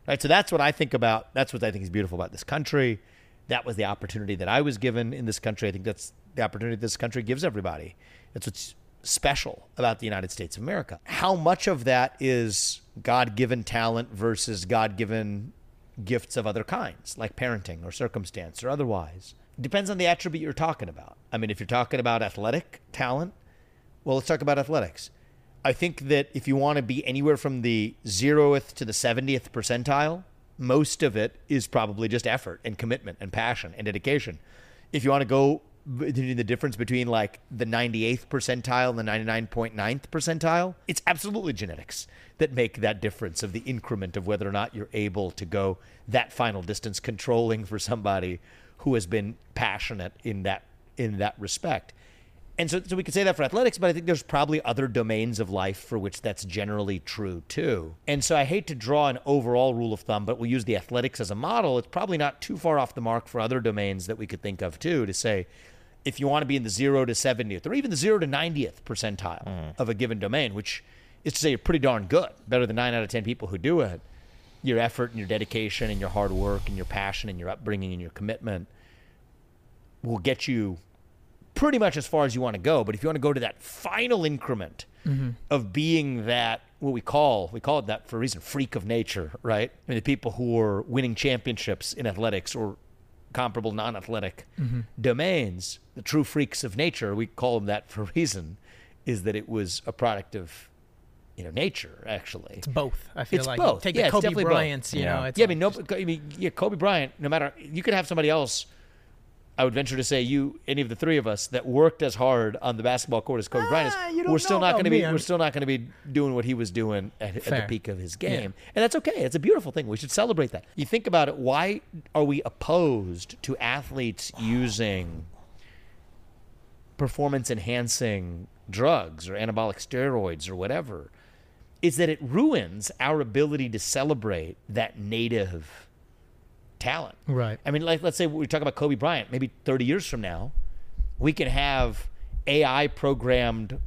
Speaker 1: Right? So that's what I think about. That's what I think is beautiful about this country. That was the opportunity that I was given in this country. I think that's the opportunity this country gives everybody. That's what's special about the United States of America. How much of that is God given talent versus God given gifts of other kinds, like parenting or circumstance or otherwise? Depends on the attribute you're talking about. I mean, if you're talking about athletic talent, well, let's talk about athletics. I think that if you want to be anywhere from the zeroth to the 70th percentile, most of it is probably just effort and commitment and passion and dedication. If you want to go the difference between like the 98th percentile and the 99.9th percentile, it's absolutely genetics that make that difference of the increment of whether or not you're able to go that final distance controlling for somebody who has been passionate in that in that respect. And so, so we could say that for athletics, but I think there's probably other domains of life for which that's generally true too. And so I hate to draw an overall rule of thumb, but we'll use the athletics as a model. It's probably not too far off the mark for other domains that we could think of too to say, if you want to be in the zero to 70th or even the zero to 90th percentile mm-hmm. of a given domain, which is to say you're pretty darn good, better than nine out of 10 people who do it, your effort and your dedication and your hard work and your passion and your upbringing and your commitment will get you pretty much as far as you want to go. But if you want to go to that final increment mm-hmm. of being that what we call we call it that for a reason freak of nature, right? I mean the people who are winning championships in athletics or comparable non-athletic domains, the true freaks of nature, we call them that for a reason, is that it was a product of you know nature actually.
Speaker 2: It's both. I feel
Speaker 1: It's
Speaker 2: like
Speaker 1: both.
Speaker 2: take
Speaker 1: Yeah,
Speaker 2: the Kobe
Speaker 1: definitely both.
Speaker 2: Bryant's. You know, it's
Speaker 1: yeah, I mean, no,
Speaker 2: just-
Speaker 1: I mean, yeah, Kobe Bryant. No matter, you could have somebody else. I would venture to say you, any of the three of us that worked as hard on the basketball court as Kobe Bryant
Speaker 2: Ah,
Speaker 1: is, we're still not going to be, we're still not going to be doing what he was doing at, at the peak of his game, and that's okay. It's a beautiful thing. We should celebrate that. You think about it. Why are we opposed to athletes using performance enhancing drugs or anabolic steroids or whatever? is that it ruins our ability to celebrate that native talent.
Speaker 2: Right.
Speaker 1: I mean, like let's say we talk about Kobe Bryant. Maybe 30 years from now, we can have AI programmed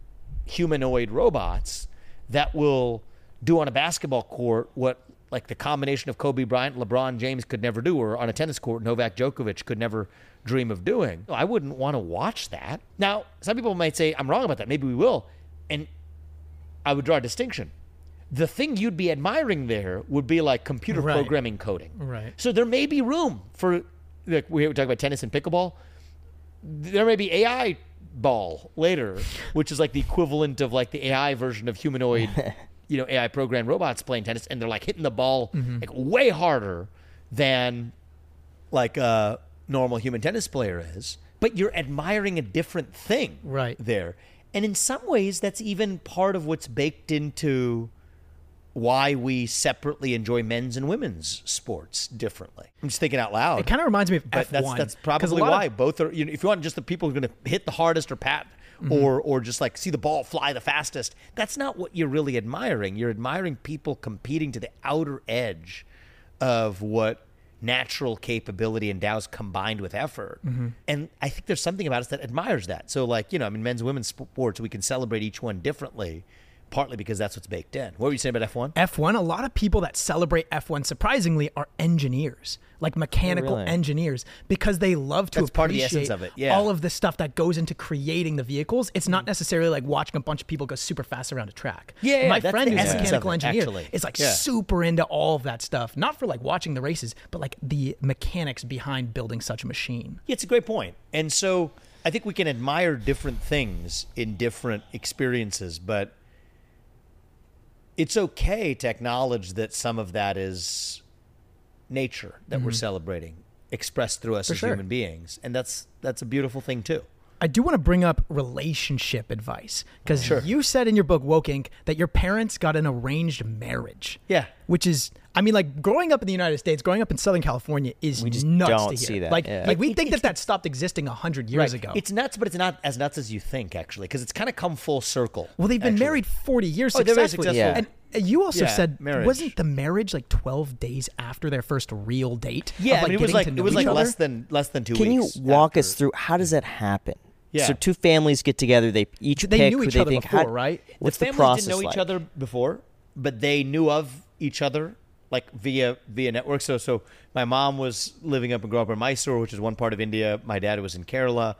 Speaker 1: humanoid robots that will do on a basketball court what like the combination of Kobe Bryant, LeBron James could never do, or on a tennis court, Novak Djokovic could never dream of doing. I wouldn't want to watch that. Now, some people might say I'm wrong about that. Maybe we will, and I would draw a distinction. The thing you'd be admiring there would be like computer
Speaker 2: Right.
Speaker 1: programming coding.
Speaker 2: Right.
Speaker 1: So there may be room for like we were talking about tennis and pickleball. There may be AI ball later, which is like the equivalent of like the AI version of humanoid, you know, AI programmed robots playing tennis, and they're like hitting the ball mm-hmm. like way harder than like a normal human tennis player is. But you're admiring a different thing
Speaker 2: Right.
Speaker 1: there. And in some ways, that's even part of what's baked into why we separately enjoy men's and women's sports differently. I'm just thinking out loud.
Speaker 2: It kind of reminds me of
Speaker 1: but
Speaker 2: F1.
Speaker 1: that's that's probably why
Speaker 2: of-
Speaker 1: both are. You know, if you want just the people who are going to hit the hardest or pat
Speaker 2: Mm-hmm.
Speaker 1: or or just like see the ball fly the fastest, that's not what you're really admiring. You're admiring people competing to the outer edge of what natural capability endows combined with effort.
Speaker 2: Mm-hmm.
Speaker 1: And I think there's something about us that admires that. So like, you know, I mean men's women's sports, we can celebrate each one differently, partly because that's what's baked in. What were you saying about F1?
Speaker 2: F1, a lot of people that celebrate F1 surprisingly are engineers, like mechanical
Speaker 3: Really?
Speaker 2: engineers, because they love to
Speaker 1: That's part of the
Speaker 2: appreciate
Speaker 1: of it, yeah.
Speaker 2: all of the stuff that goes into creating the vehicles. It's not necessarily like watching a bunch of people go super fast around a track.
Speaker 1: Yeah, yeah,
Speaker 2: my friend who's a mechanical
Speaker 1: it,
Speaker 2: engineer
Speaker 1: actually.
Speaker 2: is like
Speaker 1: Yeah.
Speaker 2: super into all of that stuff, not for like watching the races, but like the mechanics behind building such a machine.
Speaker 1: Yeah, it's a great point. And so I think we can admire different things in different experiences, but it's okay to acknowledge that some of that is nature that we're mm-hmm. celebrating expressed through us
Speaker 2: For
Speaker 1: as
Speaker 2: sure.
Speaker 1: human beings. And that's that's a beautiful thing too.
Speaker 2: I do want to bring up relationship advice because you said in your book Woke Inc. that your parents got an arranged marriage.
Speaker 1: Yeah.
Speaker 2: which is I mean, like growing up in the United States, growing up in Southern California is
Speaker 3: We just
Speaker 2: nuts
Speaker 3: don't
Speaker 2: to hear.
Speaker 3: see that,
Speaker 2: Like,
Speaker 3: yeah.
Speaker 2: like we
Speaker 1: It-
Speaker 2: think that that stopped existing hundred years ago.
Speaker 1: It's nuts, but it's not as nuts as you think actually, because it's kind of come full circle.
Speaker 2: well, they've been
Speaker 1: actually.
Speaker 2: married forty years.
Speaker 1: Oh, they're very
Speaker 2: successfully.
Speaker 1: successful.
Speaker 2: And uh, you also
Speaker 1: Yeah,
Speaker 2: said
Speaker 1: marriage.
Speaker 2: wasn't the marriage like twelve days after their first real date?
Speaker 1: Yeah,
Speaker 2: of,
Speaker 1: I mean, it was like it was like
Speaker 2: other?
Speaker 1: less than less than two
Speaker 3: Can you
Speaker 1: weeks.
Speaker 3: walk us through how does that happen?
Speaker 1: Yeah.
Speaker 3: So two families get together. They each
Speaker 2: They
Speaker 3: pick
Speaker 2: knew
Speaker 3: who
Speaker 2: each
Speaker 3: they
Speaker 2: other
Speaker 3: think
Speaker 2: before,
Speaker 3: how-
Speaker 2: right?
Speaker 3: What's
Speaker 1: the
Speaker 3: the,
Speaker 1: families
Speaker 3: process
Speaker 1: didn't know
Speaker 3: like?
Speaker 1: each other before, but they knew of each other like via via network. So so my mom was living up and growing up in Mysore, which is one part of India. My dad was in Kerala,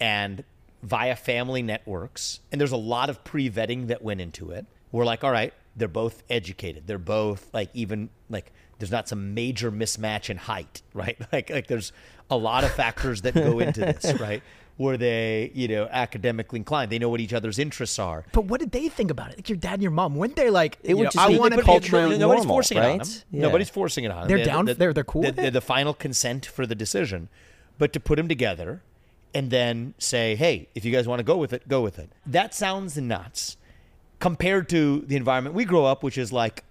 Speaker 1: and via family networks. And there's a lot of pre vetting that went into it. We're like, all right, they're both educated. They're both like even like there's not some major mismatch in height, right? Like like there's a lot of factors that go into this, right? Were they, you know, academically inclined? They know what each other's interests are.
Speaker 2: But what did they think about it? Like your dad and your mom, weren't they like?
Speaker 3: It would
Speaker 2: know,
Speaker 3: just
Speaker 2: I
Speaker 3: be
Speaker 2: want to
Speaker 3: the
Speaker 2: be
Speaker 3: culture
Speaker 2: culturally
Speaker 3: and
Speaker 1: nobody's
Speaker 3: normal,
Speaker 1: forcing it on them.
Speaker 3: Yeah.
Speaker 1: Nobody's forcing it on them.
Speaker 2: They're
Speaker 1: They-
Speaker 2: down-
Speaker 1: the-
Speaker 2: they're- they're cool
Speaker 1: the,
Speaker 2: with it?
Speaker 1: the- the final consent for the decision, but to put them together and then say, "Hey, if you guys want to go with it, go with it." That sounds nuts compared to the environment we grow up, which is like,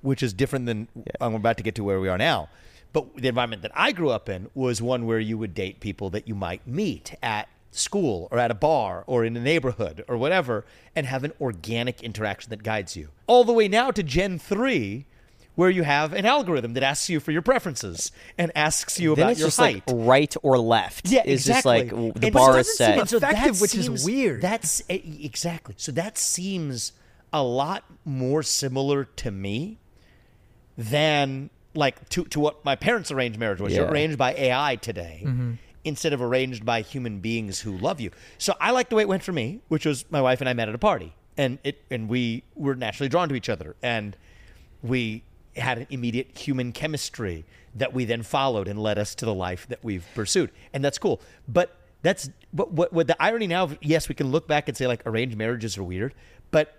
Speaker 1: which is different than I'm about to get to where we are now. But the environment that I grew up in was one where you would date people that you might meet at school or at a bar or in a neighborhood or whatever and have an organic interaction that guides you. All the way now to Gen 3 where you have an algorithm that asks you for your preferences and asks you
Speaker 3: Then
Speaker 1: about
Speaker 3: it's
Speaker 1: your
Speaker 3: just
Speaker 1: height.
Speaker 3: like right or left.
Speaker 1: Yeah,
Speaker 3: It's
Speaker 1: exactly.
Speaker 3: just like the
Speaker 1: And-
Speaker 3: bar
Speaker 1: but it
Speaker 3: is
Speaker 1: seem
Speaker 3: set.
Speaker 1: so that
Speaker 2: effective, which is
Speaker 1: seems-
Speaker 2: weird.
Speaker 1: That's exactly. So that seems a lot more similar to me than like to to what my parents' arranged marriage was. You're arranged by AI today. Mm-hmm. Instead of arranged by human beings who love you, so I like the way it went for me, which was my wife and I met at a party, and it and we were naturally drawn to each other, and we had an immediate human chemistry that we then followed and led us to the life that we've pursued. And that's cool. But that's but what, what the irony now yes, we can look back and say like arranged marriages are weird, but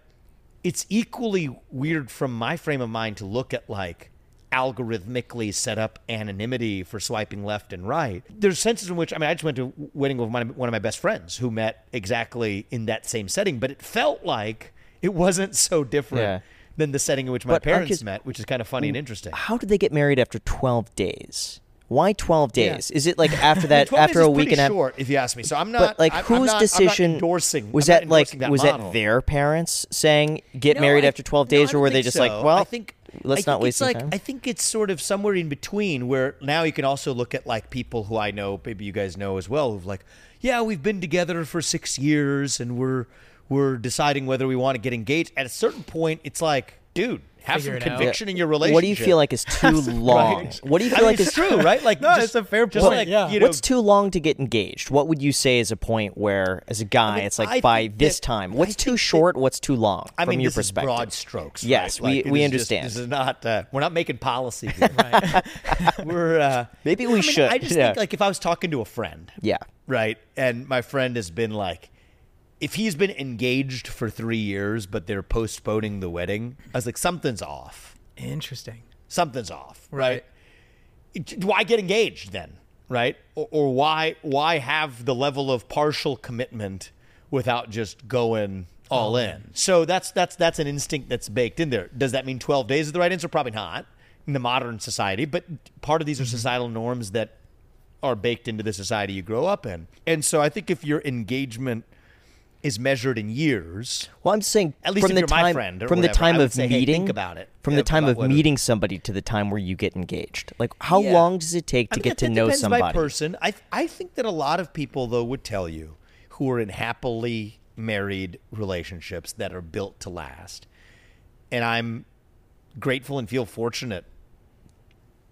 Speaker 1: it's equally weird from my frame of mind to look at like algorithmically set up anonymity for swiping left and right. There's senses in which I mean I just went to a wedding with my, one of my best friends who met exactly in that same setting, but it felt like it wasn't so different
Speaker 3: Yeah.
Speaker 1: than the setting in which my
Speaker 3: But
Speaker 1: parents
Speaker 3: you-
Speaker 1: met, which is kind of funny and interesting.
Speaker 3: How did they get married after 12 days? Why 12 days? Is it like after that, after a week and a half?
Speaker 1: short, if you ask me. So I'm not.
Speaker 3: But, like,
Speaker 1: I'm-
Speaker 3: whose
Speaker 1: I'm not
Speaker 3: decision-
Speaker 1: endorsing
Speaker 3: But like,
Speaker 1: that. I'm- not- I'm not
Speaker 3: decision
Speaker 1: endorsing-
Speaker 3: was that? Like,
Speaker 1: that
Speaker 3: was
Speaker 1: model.
Speaker 3: that their parents saying get
Speaker 1: No,
Speaker 3: married
Speaker 1: I-
Speaker 3: after 12
Speaker 1: no,
Speaker 3: days, or were they just
Speaker 1: so.
Speaker 3: like, well,
Speaker 1: I think
Speaker 3: let's not waste
Speaker 1: like
Speaker 3: time?
Speaker 1: I think it's sort of somewhere in between where now you can also look at like people who I know, maybe you guys know as well, who've like, yeah, we've been together for six years and we're we're deciding whether we want to get engaged. At a certain point, it's like, dude, have some
Speaker 2: it out.
Speaker 1: in your relationship.
Speaker 3: what do you feel like is too long?
Speaker 1: Right.
Speaker 3: What do you
Speaker 1: I
Speaker 3: feel
Speaker 1: mean,
Speaker 3: like
Speaker 1: it's
Speaker 3: is
Speaker 1: true, right? Like,
Speaker 2: No,
Speaker 1: just-
Speaker 2: it's a fair point,
Speaker 1: Like,
Speaker 2: yeah.
Speaker 1: you know,
Speaker 3: What's too long to get engaged? What would you say is a point where, as a guy,
Speaker 1: mean,
Speaker 3: it's like
Speaker 1: I
Speaker 3: by this
Speaker 1: that-
Speaker 3: time? What's too
Speaker 1: think that-
Speaker 3: short? What's too long?
Speaker 1: I
Speaker 3: from
Speaker 1: mean,
Speaker 3: your
Speaker 1: this
Speaker 3: perspective?
Speaker 1: is broad strokes.
Speaker 3: Yes,
Speaker 1: right?
Speaker 3: we-
Speaker 1: Like, it
Speaker 3: we
Speaker 1: is just-
Speaker 3: understand.
Speaker 1: this is not. Uh, we're not making policy. Here. we're. Uh,
Speaker 3: Maybe we
Speaker 1: I mean,
Speaker 3: should,
Speaker 1: I just
Speaker 3: yeah.
Speaker 1: think like if I was talking to a friend,
Speaker 3: Yeah.
Speaker 1: right, and my friend has been like, if he's been engaged for three years, but they're postponing the wedding, I was like, something's off.
Speaker 2: Interesting.
Speaker 1: Something's off, right?
Speaker 2: Right.
Speaker 1: Why get engaged then, right? Or, or why why have the level of partial commitment without just going all in? So that's that's that's an instinct that's baked in there. Does that mean 12 days is the right answer? Probably not in the modern society, but part of these are mm-hmm. societal norms that are baked into the society you grow up in. And so I think if your engagement is measured in years,
Speaker 3: Well, I'm saying
Speaker 1: At least
Speaker 3: from the time
Speaker 1: friend or
Speaker 3: from the time of
Speaker 1: say,
Speaker 3: meeting
Speaker 1: think about it,
Speaker 3: from
Speaker 1: yeah,
Speaker 3: the time of meeting somebody to the time where you get engaged. Like, how
Speaker 1: Yeah.
Speaker 3: long does it take to
Speaker 1: I mean,
Speaker 3: get to know somebody?
Speaker 1: By person, I I think that a lot of people though would tell you who are in happily married relationships that are built to last, and I'm grateful and feel fortunate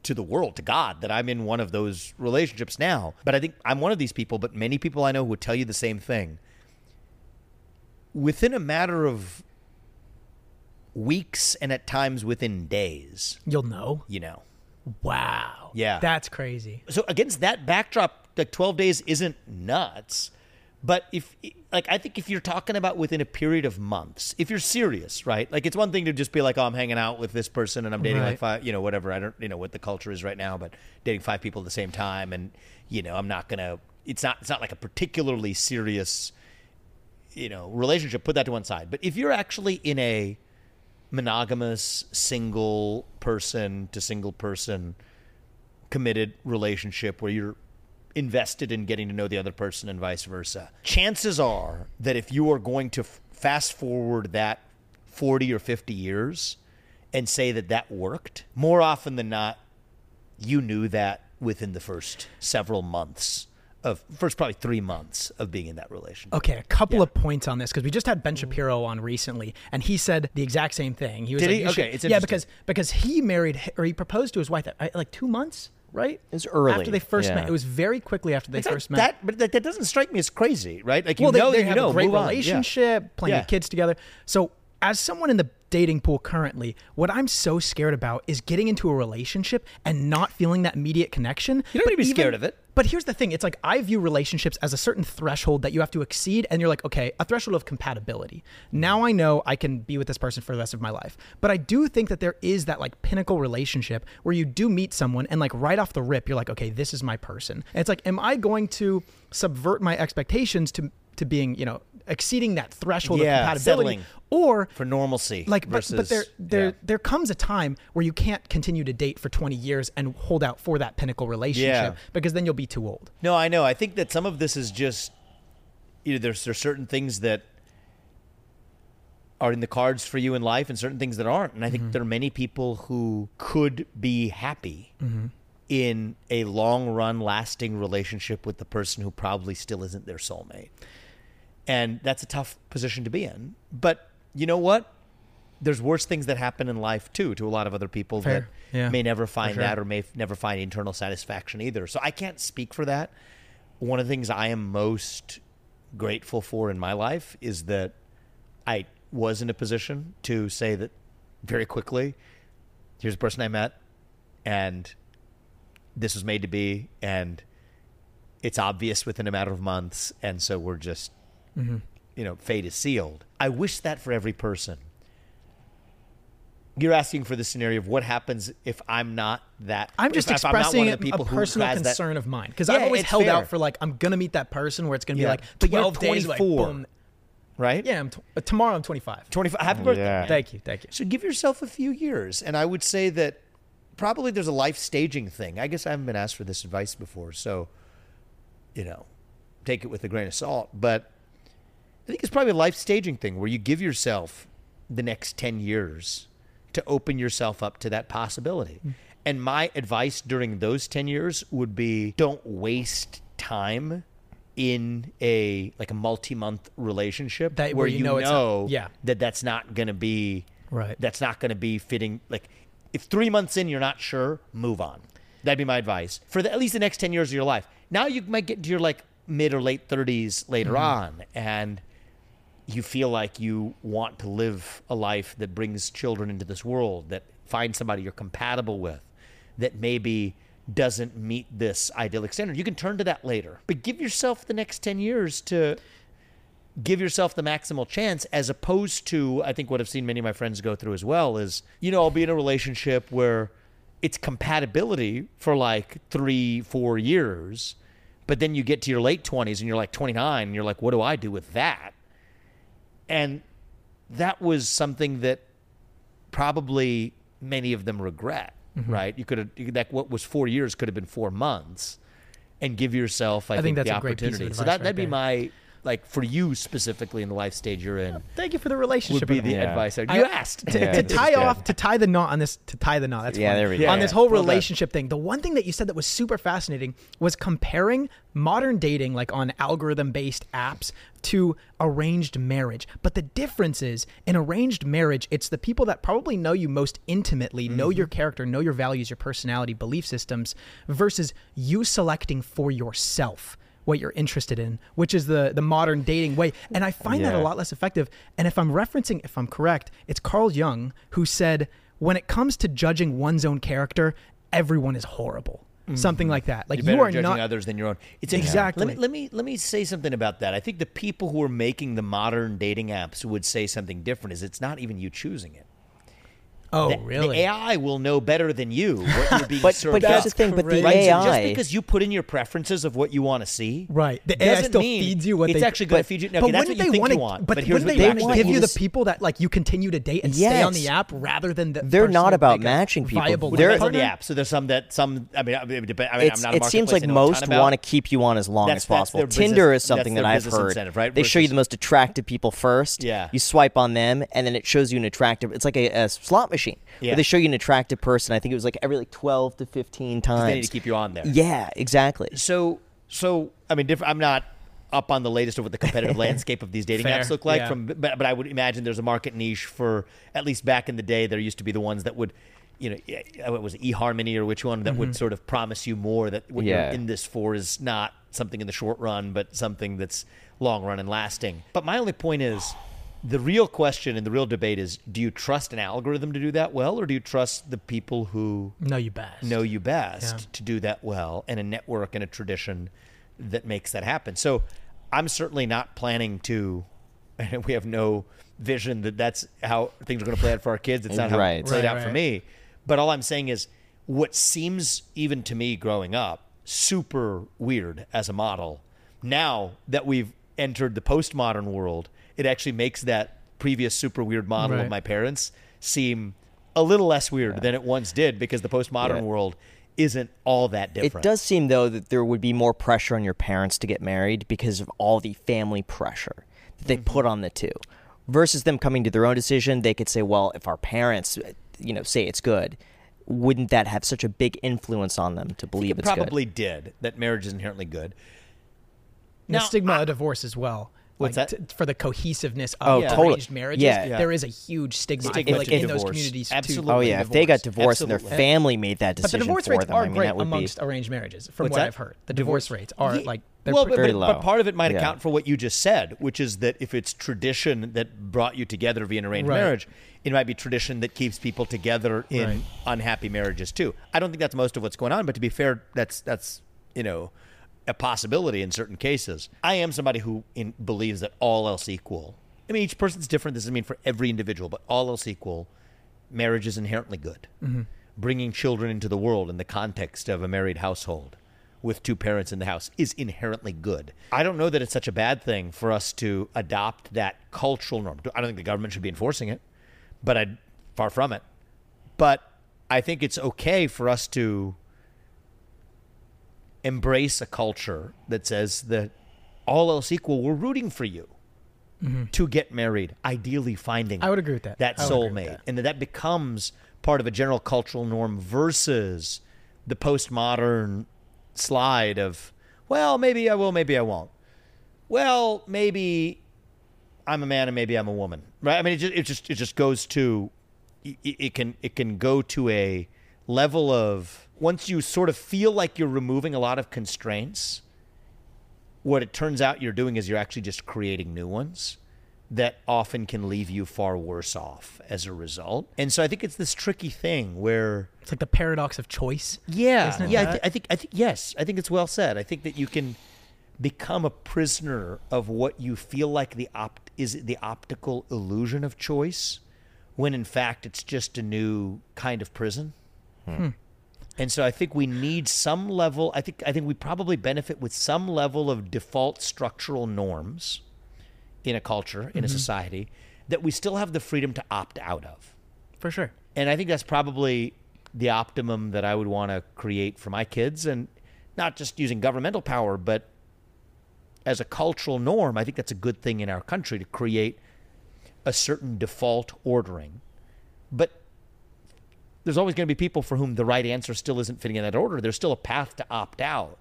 Speaker 1: to the world, to God, that I'm in one of those relationships now. But I think I'm one of these people. But many people I know would tell you the same thing. Within a matter of weeks and at times within days,
Speaker 2: You'll know.
Speaker 1: you know.
Speaker 2: Wow.
Speaker 1: Yeah.
Speaker 2: That's crazy.
Speaker 1: so against that backdrop, like 12 days isn't nuts. But if, like, I think if you're talking about within a period of months, if you're serious, right? Like, it's one thing to just be like, oh, I'm hanging out with this person and I'm dating like
Speaker 2: Right.
Speaker 1: five, you know, whatever. I don't, you know, what the culture is right now, but dating five people at the same time. And, you know, I'm not going to, it's not, it's not like a particularly serious, you know, relationship. Put that to one side. But if you're actually in a monogamous, single person to single person, committed relationship where you're invested in getting to know the other person and vice versa. Chances are that if you are going to f- fast forward that 40 or 50 years and say that that worked, more often than not, you knew that within the first several months of first probably three months of being in that relationship.
Speaker 2: Okay, a couple of points on this because we just had Ben mm. Shapiro on recently, and he said the exact same thing. He was
Speaker 1: Did
Speaker 2: like,
Speaker 1: he?
Speaker 2: should-
Speaker 1: Okay, it's
Speaker 2: yeah, because because he married or he proposed to his wife at, like two months, right?
Speaker 3: It was early,
Speaker 2: after they first
Speaker 3: yeah.
Speaker 2: met. It was very quickly after they
Speaker 1: It's
Speaker 2: first met.
Speaker 1: that, but that, that doesn't strike me as crazy, right? Like you
Speaker 2: well,
Speaker 1: know
Speaker 2: they, they
Speaker 1: you
Speaker 2: have
Speaker 1: know,
Speaker 2: a great.
Speaker 1: Yeah.
Speaker 2: relationship, plenty
Speaker 1: Yeah.
Speaker 2: of kids together. So, as someone in the dating pool currently, what I'm so scared about is getting into a relationship and not feeling that immediate connection.
Speaker 1: You don't need to be
Speaker 2: even-
Speaker 1: scared of it.
Speaker 2: But here's the thing: it's like I view relationships as a certain threshold that you have to exceed, and you're like, okay, a threshold of compatibility. Now I know I can be with this person for the rest of my life. But I do think that there is that like pinnacle relationship where you do meet someone, and like right off the rip, you're like, okay, this is my person. And it's like, am I going to subvert my expectations to to being, you know, exceeding that threshold
Speaker 1: Yeah,
Speaker 2: of compatibility,
Speaker 1: settling.
Speaker 2: or
Speaker 1: for normalcy.
Speaker 2: like but,
Speaker 1: versus,
Speaker 2: but there there
Speaker 1: yeah.
Speaker 2: there comes a time where you can't continue to date for 20 years and hold out for that pinnacle relationship
Speaker 1: Yeah.
Speaker 2: because then you'll be too old
Speaker 1: No, I know. I think that some of this is just you know, there's there's certain things that are in the cards for you in life and certain things that aren't. And I think mm-hmm. there are many people who could be happy mm-hmm. in a long run lasting relationship with the person who probably still isn't their soulmate. And that's a tough position to be in. But you know what? There's worse things that happen in life too to a lot of other people
Speaker 2: Fair.
Speaker 1: that
Speaker 2: Yeah,
Speaker 1: may never find
Speaker 2: sure.
Speaker 1: that or may f- never find internal satisfaction either. So I can't speak for that. One of the things I am most grateful for in my life is that I was in a position to say that very quickly, here's a person I met, and this was made to be, and it's obvious within a matter of months, and so we're just, you know, fate is sealed. I wish that for every person. You're asking for the scenario of what happens if I'm not that.
Speaker 2: i'm just
Speaker 1: if, if I'm not
Speaker 2: expressing
Speaker 1: one of the people
Speaker 2: a personal
Speaker 1: has that-
Speaker 2: concern of mine because
Speaker 1: Yeah,
Speaker 2: i've always held
Speaker 1: fair.
Speaker 2: out for like i'm gonna meet that person where it's gonna be like
Speaker 1: But you're
Speaker 2: 12 days like
Speaker 1: 24.
Speaker 2: boom
Speaker 1: right?
Speaker 2: yeah I'm tw- uh, tomorrow i'm 25
Speaker 1: 25. Happy birthday.
Speaker 3: Yeah.
Speaker 2: thank you thank you
Speaker 1: So give yourself a few years, and I would say that probably there's a life staging thing. I guess I haven't been asked for this advice before, so you know, take it with a grain of salt. But I think it's probably a life staging thing where you give yourself the next 10 years to open yourself up to that possibility. And my advice during those 10 years would be don't waste time in a like a multi-month relationship
Speaker 2: That-
Speaker 1: where,
Speaker 2: where you
Speaker 1: you
Speaker 2: know it's not- yeah.
Speaker 1: that that's not going to be
Speaker 2: Right.
Speaker 1: that's not going to be fitting like if 3 months in you're not sure move on that'd be my advice for the, at least the next 10 years of your life now you might get into your like mid or late 30s later
Speaker 2: Mm-hmm.
Speaker 1: on and you feel like you want to live a life that brings children into this world, that finds somebody you're compatible with, that maybe doesn't meet this idyllic standard. You can turn to that later, but give yourself the next 10 years to give yourself the maximal chance as opposed to I think what I've seen many of my friends go through as well is you know I'll be in a relationship where it's compatibility for like 3 4 years but then you get to your late 20s and you're like 29 and you're like what do I do with that and that was something that probably many of them regret
Speaker 2: Mm-hmm.
Speaker 1: right? You could have that what was 4 years could have been 4 months and give yourself I,
Speaker 2: I think
Speaker 1: the
Speaker 2: that's a great piece of
Speaker 1: opportunity. So that
Speaker 2: right
Speaker 1: that'd be my like for you specifically in the life stage you're in
Speaker 2: Thank you for the relationship.
Speaker 1: would be the
Speaker 2: advice.
Speaker 1: advice I,
Speaker 2: I-
Speaker 1: you asked
Speaker 2: to,
Speaker 3: Yeah,
Speaker 2: to tie off to tie the knot on this to tie the knot that's
Speaker 3: Yeah,
Speaker 2: funny.
Speaker 3: there we go.
Speaker 2: on
Speaker 1: Yeah,
Speaker 2: this whole
Speaker 1: well done.
Speaker 2: relationship thing the one thing that you said that was super fascinating was comparing modern dating like on algorithm based apps to arranged marriage but the difference is in arranged marriage it's the people that probably know you most intimately know
Speaker 1: Mm-hmm.
Speaker 2: your character know your values your personality belief systems versus you selecting for yourself what you're interested in, which is the the modern dating way. And I find that a lot less effective. And if I'm referencing, if I'm correct, it's Carl Jung who said, when it comes to judging one's own character, everyone is horrible. Something like that. Like
Speaker 1: Mm-hmm.
Speaker 2: you
Speaker 1: you're better
Speaker 2: are
Speaker 1: judging
Speaker 2: not
Speaker 1: others than your own. It's
Speaker 2: Exactly.
Speaker 1: Let me, let me let me say something about that. I think the people who are making the modern dating apps would say something different. Is it's not even you choosing it.
Speaker 2: Oh,
Speaker 1: The-
Speaker 2: really?
Speaker 1: The AI will know better than you what you're being
Speaker 3: But-
Speaker 1: served.
Speaker 3: but here's the thing, but the
Speaker 1: Right? So
Speaker 3: AI
Speaker 1: just because you put in your preferences of what you want to see,
Speaker 2: Right. The AI
Speaker 1: doesn't
Speaker 2: still
Speaker 1: mean
Speaker 2: feeds you what
Speaker 1: it's
Speaker 2: they
Speaker 1: actually going to feed you. No,
Speaker 2: but
Speaker 1: okay, that's what
Speaker 2: wouldn't
Speaker 1: you
Speaker 2: they
Speaker 1: think
Speaker 2: wanna,
Speaker 1: you want.
Speaker 2: But,
Speaker 1: here's
Speaker 2: wouldn't
Speaker 1: what
Speaker 2: they
Speaker 1: you
Speaker 2: want give you the people that like you continue to date and stay on the app rather than the
Speaker 3: They're not about matching people. They're-
Speaker 1: on the app. So there's some that some. I mean, I mean, it depend- I mean
Speaker 3: It's,
Speaker 1: I'm not a
Speaker 3: it seems like
Speaker 1: I know a
Speaker 3: most want to keep you on as long as possible. Tinder is something that I've heard.
Speaker 1: right?
Speaker 3: They show you the most attractive people first.
Speaker 1: Yeah.
Speaker 3: You swipe on them, and then it shows you an attractive. It's like a, a slot machine.
Speaker 1: Yeah.
Speaker 3: Where they show you an attractive person. I think it was like every like twelve to fifteen times.
Speaker 1: They need to keep you on there.
Speaker 3: Yeah, exactly.
Speaker 1: So, so I mean, diff- I'm not up on the latest of what the competitive landscape of these dating
Speaker 2: Fair,
Speaker 1: apps look like.
Speaker 2: yeah.
Speaker 1: From, but, but I would imagine there's a market niche for at least back in the day. There used to be the ones that would, you know, yeah, what was it, eHarmony or which one that
Speaker 2: Mm-hmm.
Speaker 1: would sort of promise you more that what
Speaker 3: Yeah.
Speaker 1: you're in this for is not something in the short run, but something that's long run and lasting. But my only point is. The real question and the real debate is: Do you trust an algorithm to do that well, or do you trust the people who
Speaker 2: No, you best.
Speaker 1: know you best
Speaker 2: Yeah.
Speaker 1: to do that well and a network and a tradition that makes that happen. So I'm certainly not planning to, and we have no vision that that's how things are going to play out for our kids. It's not how
Speaker 3: Right.
Speaker 1: it played
Speaker 2: Right,
Speaker 1: out for me. But all I'm saying is what seems, even to me growing up, super weird as a model, now that we've entered the postmodern world, it actually makes that previous super weird model
Speaker 2: Right.
Speaker 1: of my parents seem a little less weird than it once did because the postmodern
Speaker 3: Yeah.
Speaker 1: world isn't all that different.
Speaker 3: It does seem though that there would be more pressure on your parents to get married because of all the family pressure that they mm-hmm. put on the two. Versus them coming to their own decision, they could say, "Well, if our parents, you know, say it's good, wouldn't that have such a big influence on them to believe
Speaker 1: it
Speaker 3: it's good?"
Speaker 1: probably did that marriage is inherently good.
Speaker 2: the
Speaker 1: Now,
Speaker 2: stigma of divorce as well.
Speaker 1: What's
Speaker 2: like,
Speaker 1: that?
Speaker 2: t- for the cohesiveness
Speaker 3: Oh,
Speaker 2: of
Speaker 3: totally.
Speaker 2: arranged marriages,
Speaker 3: Yeah. Yeah.
Speaker 2: there is a huge stigma,
Speaker 1: Stigma
Speaker 2: feel like
Speaker 1: to
Speaker 2: in those
Speaker 1: divorce.
Speaker 2: communities too.
Speaker 1: Absolutely.
Speaker 3: Oh yeah, if they got
Speaker 1: Divorce.
Speaker 3: divorced and their family made that decision
Speaker 2: But the divorce
Speaker 3: for
Speaker 2: rates
Speaker 3: them,
Speaker 2: are
Speaker 3: I mean
Speaker 2: great amongst
Speaker 3: be
Speaker 2: arranged marriages, from
Speaker 1: What's
Speaker 2: what
Speaker 1: that?
Speaker 2: I've heard. The divorce, rates are
Speaker 1: Ye-
Speaker 2: like they're
Speaker 1: well, but,
Speaker 3: Very
Speaker 1: but,
Speaker 3: low.
Speaker 1: but part of it might
Speaker 3: Yeah.
Speaker 1: account for what you just said, which is that if it's tradition that brought you together via an arranged
Speaker 2: Right.
Speaker 1: marriage, it might be tradition that keeps people together in
Speaker 2: Right.
Speaker 1: unhappy marriages too. I don't think that's most of what's going on, but to be fair, that's that's you know a possibility in certain cases. I am somebody who in, believes that all else equal. I mean, each person's different. This doesn't mean for every individual, but all else equal, marriage is inherently good. Mm-hmm. Bringing children into the world in the context of a married household with two parents in the house is inherently good. I don't know that it's such a bad thing for us to adopt that cultural norm. I don't think the government should be enforcing it, but I far from it. But I think it's okay for us to embrace a culture that says that all else equal, we're rooting for you mm-hmm. to get married, ideally finding
Speaker 2: I would agree with that.
Speaker 1: that
Speaker 2: I would agree with
Speaker 1: soulmate,
Speaker 2: that.
Speaker 1: and that that becomes part of a general cultural norm versus the postmodern slide of, well, maybe uh, I will, maybe I won't. Well, maybe I'm a man and maybe I'm a woman, right? I mean, it just it just it just goes to it, it can it can go to a level of once you sort of feel like you're removing a lot of constraints what it turns out you're doing is you're actually just creating new ones that often can leave you far worse off as a result. And so I think it's this tricky thing where
Speaker 2: It's like the paradox of choice.
Speaker 1: yeah, yeah, I, th- I think I think yes, I think it's well said. I think that you can become a prisoner of what you feel like the opt is the optical illusion of choice when in fact it's just a new kind of prison. Hmm. And so I think we need some level I think I think we probably benefit with some level of default structural norms in a culture, in a mm-hmm. society that we still have the freedom to opt out of.
Speaker 2: For sure.
Speaker 1: And I think that's probably the optimum that I would want to create for my kids and not just using governmental power, but as a cultural norm, I think that's a good thing in our country to create a certain default ordering. But there's always going to be people for whom the right answer still isn't fitting in that order. There's still a path to opt out.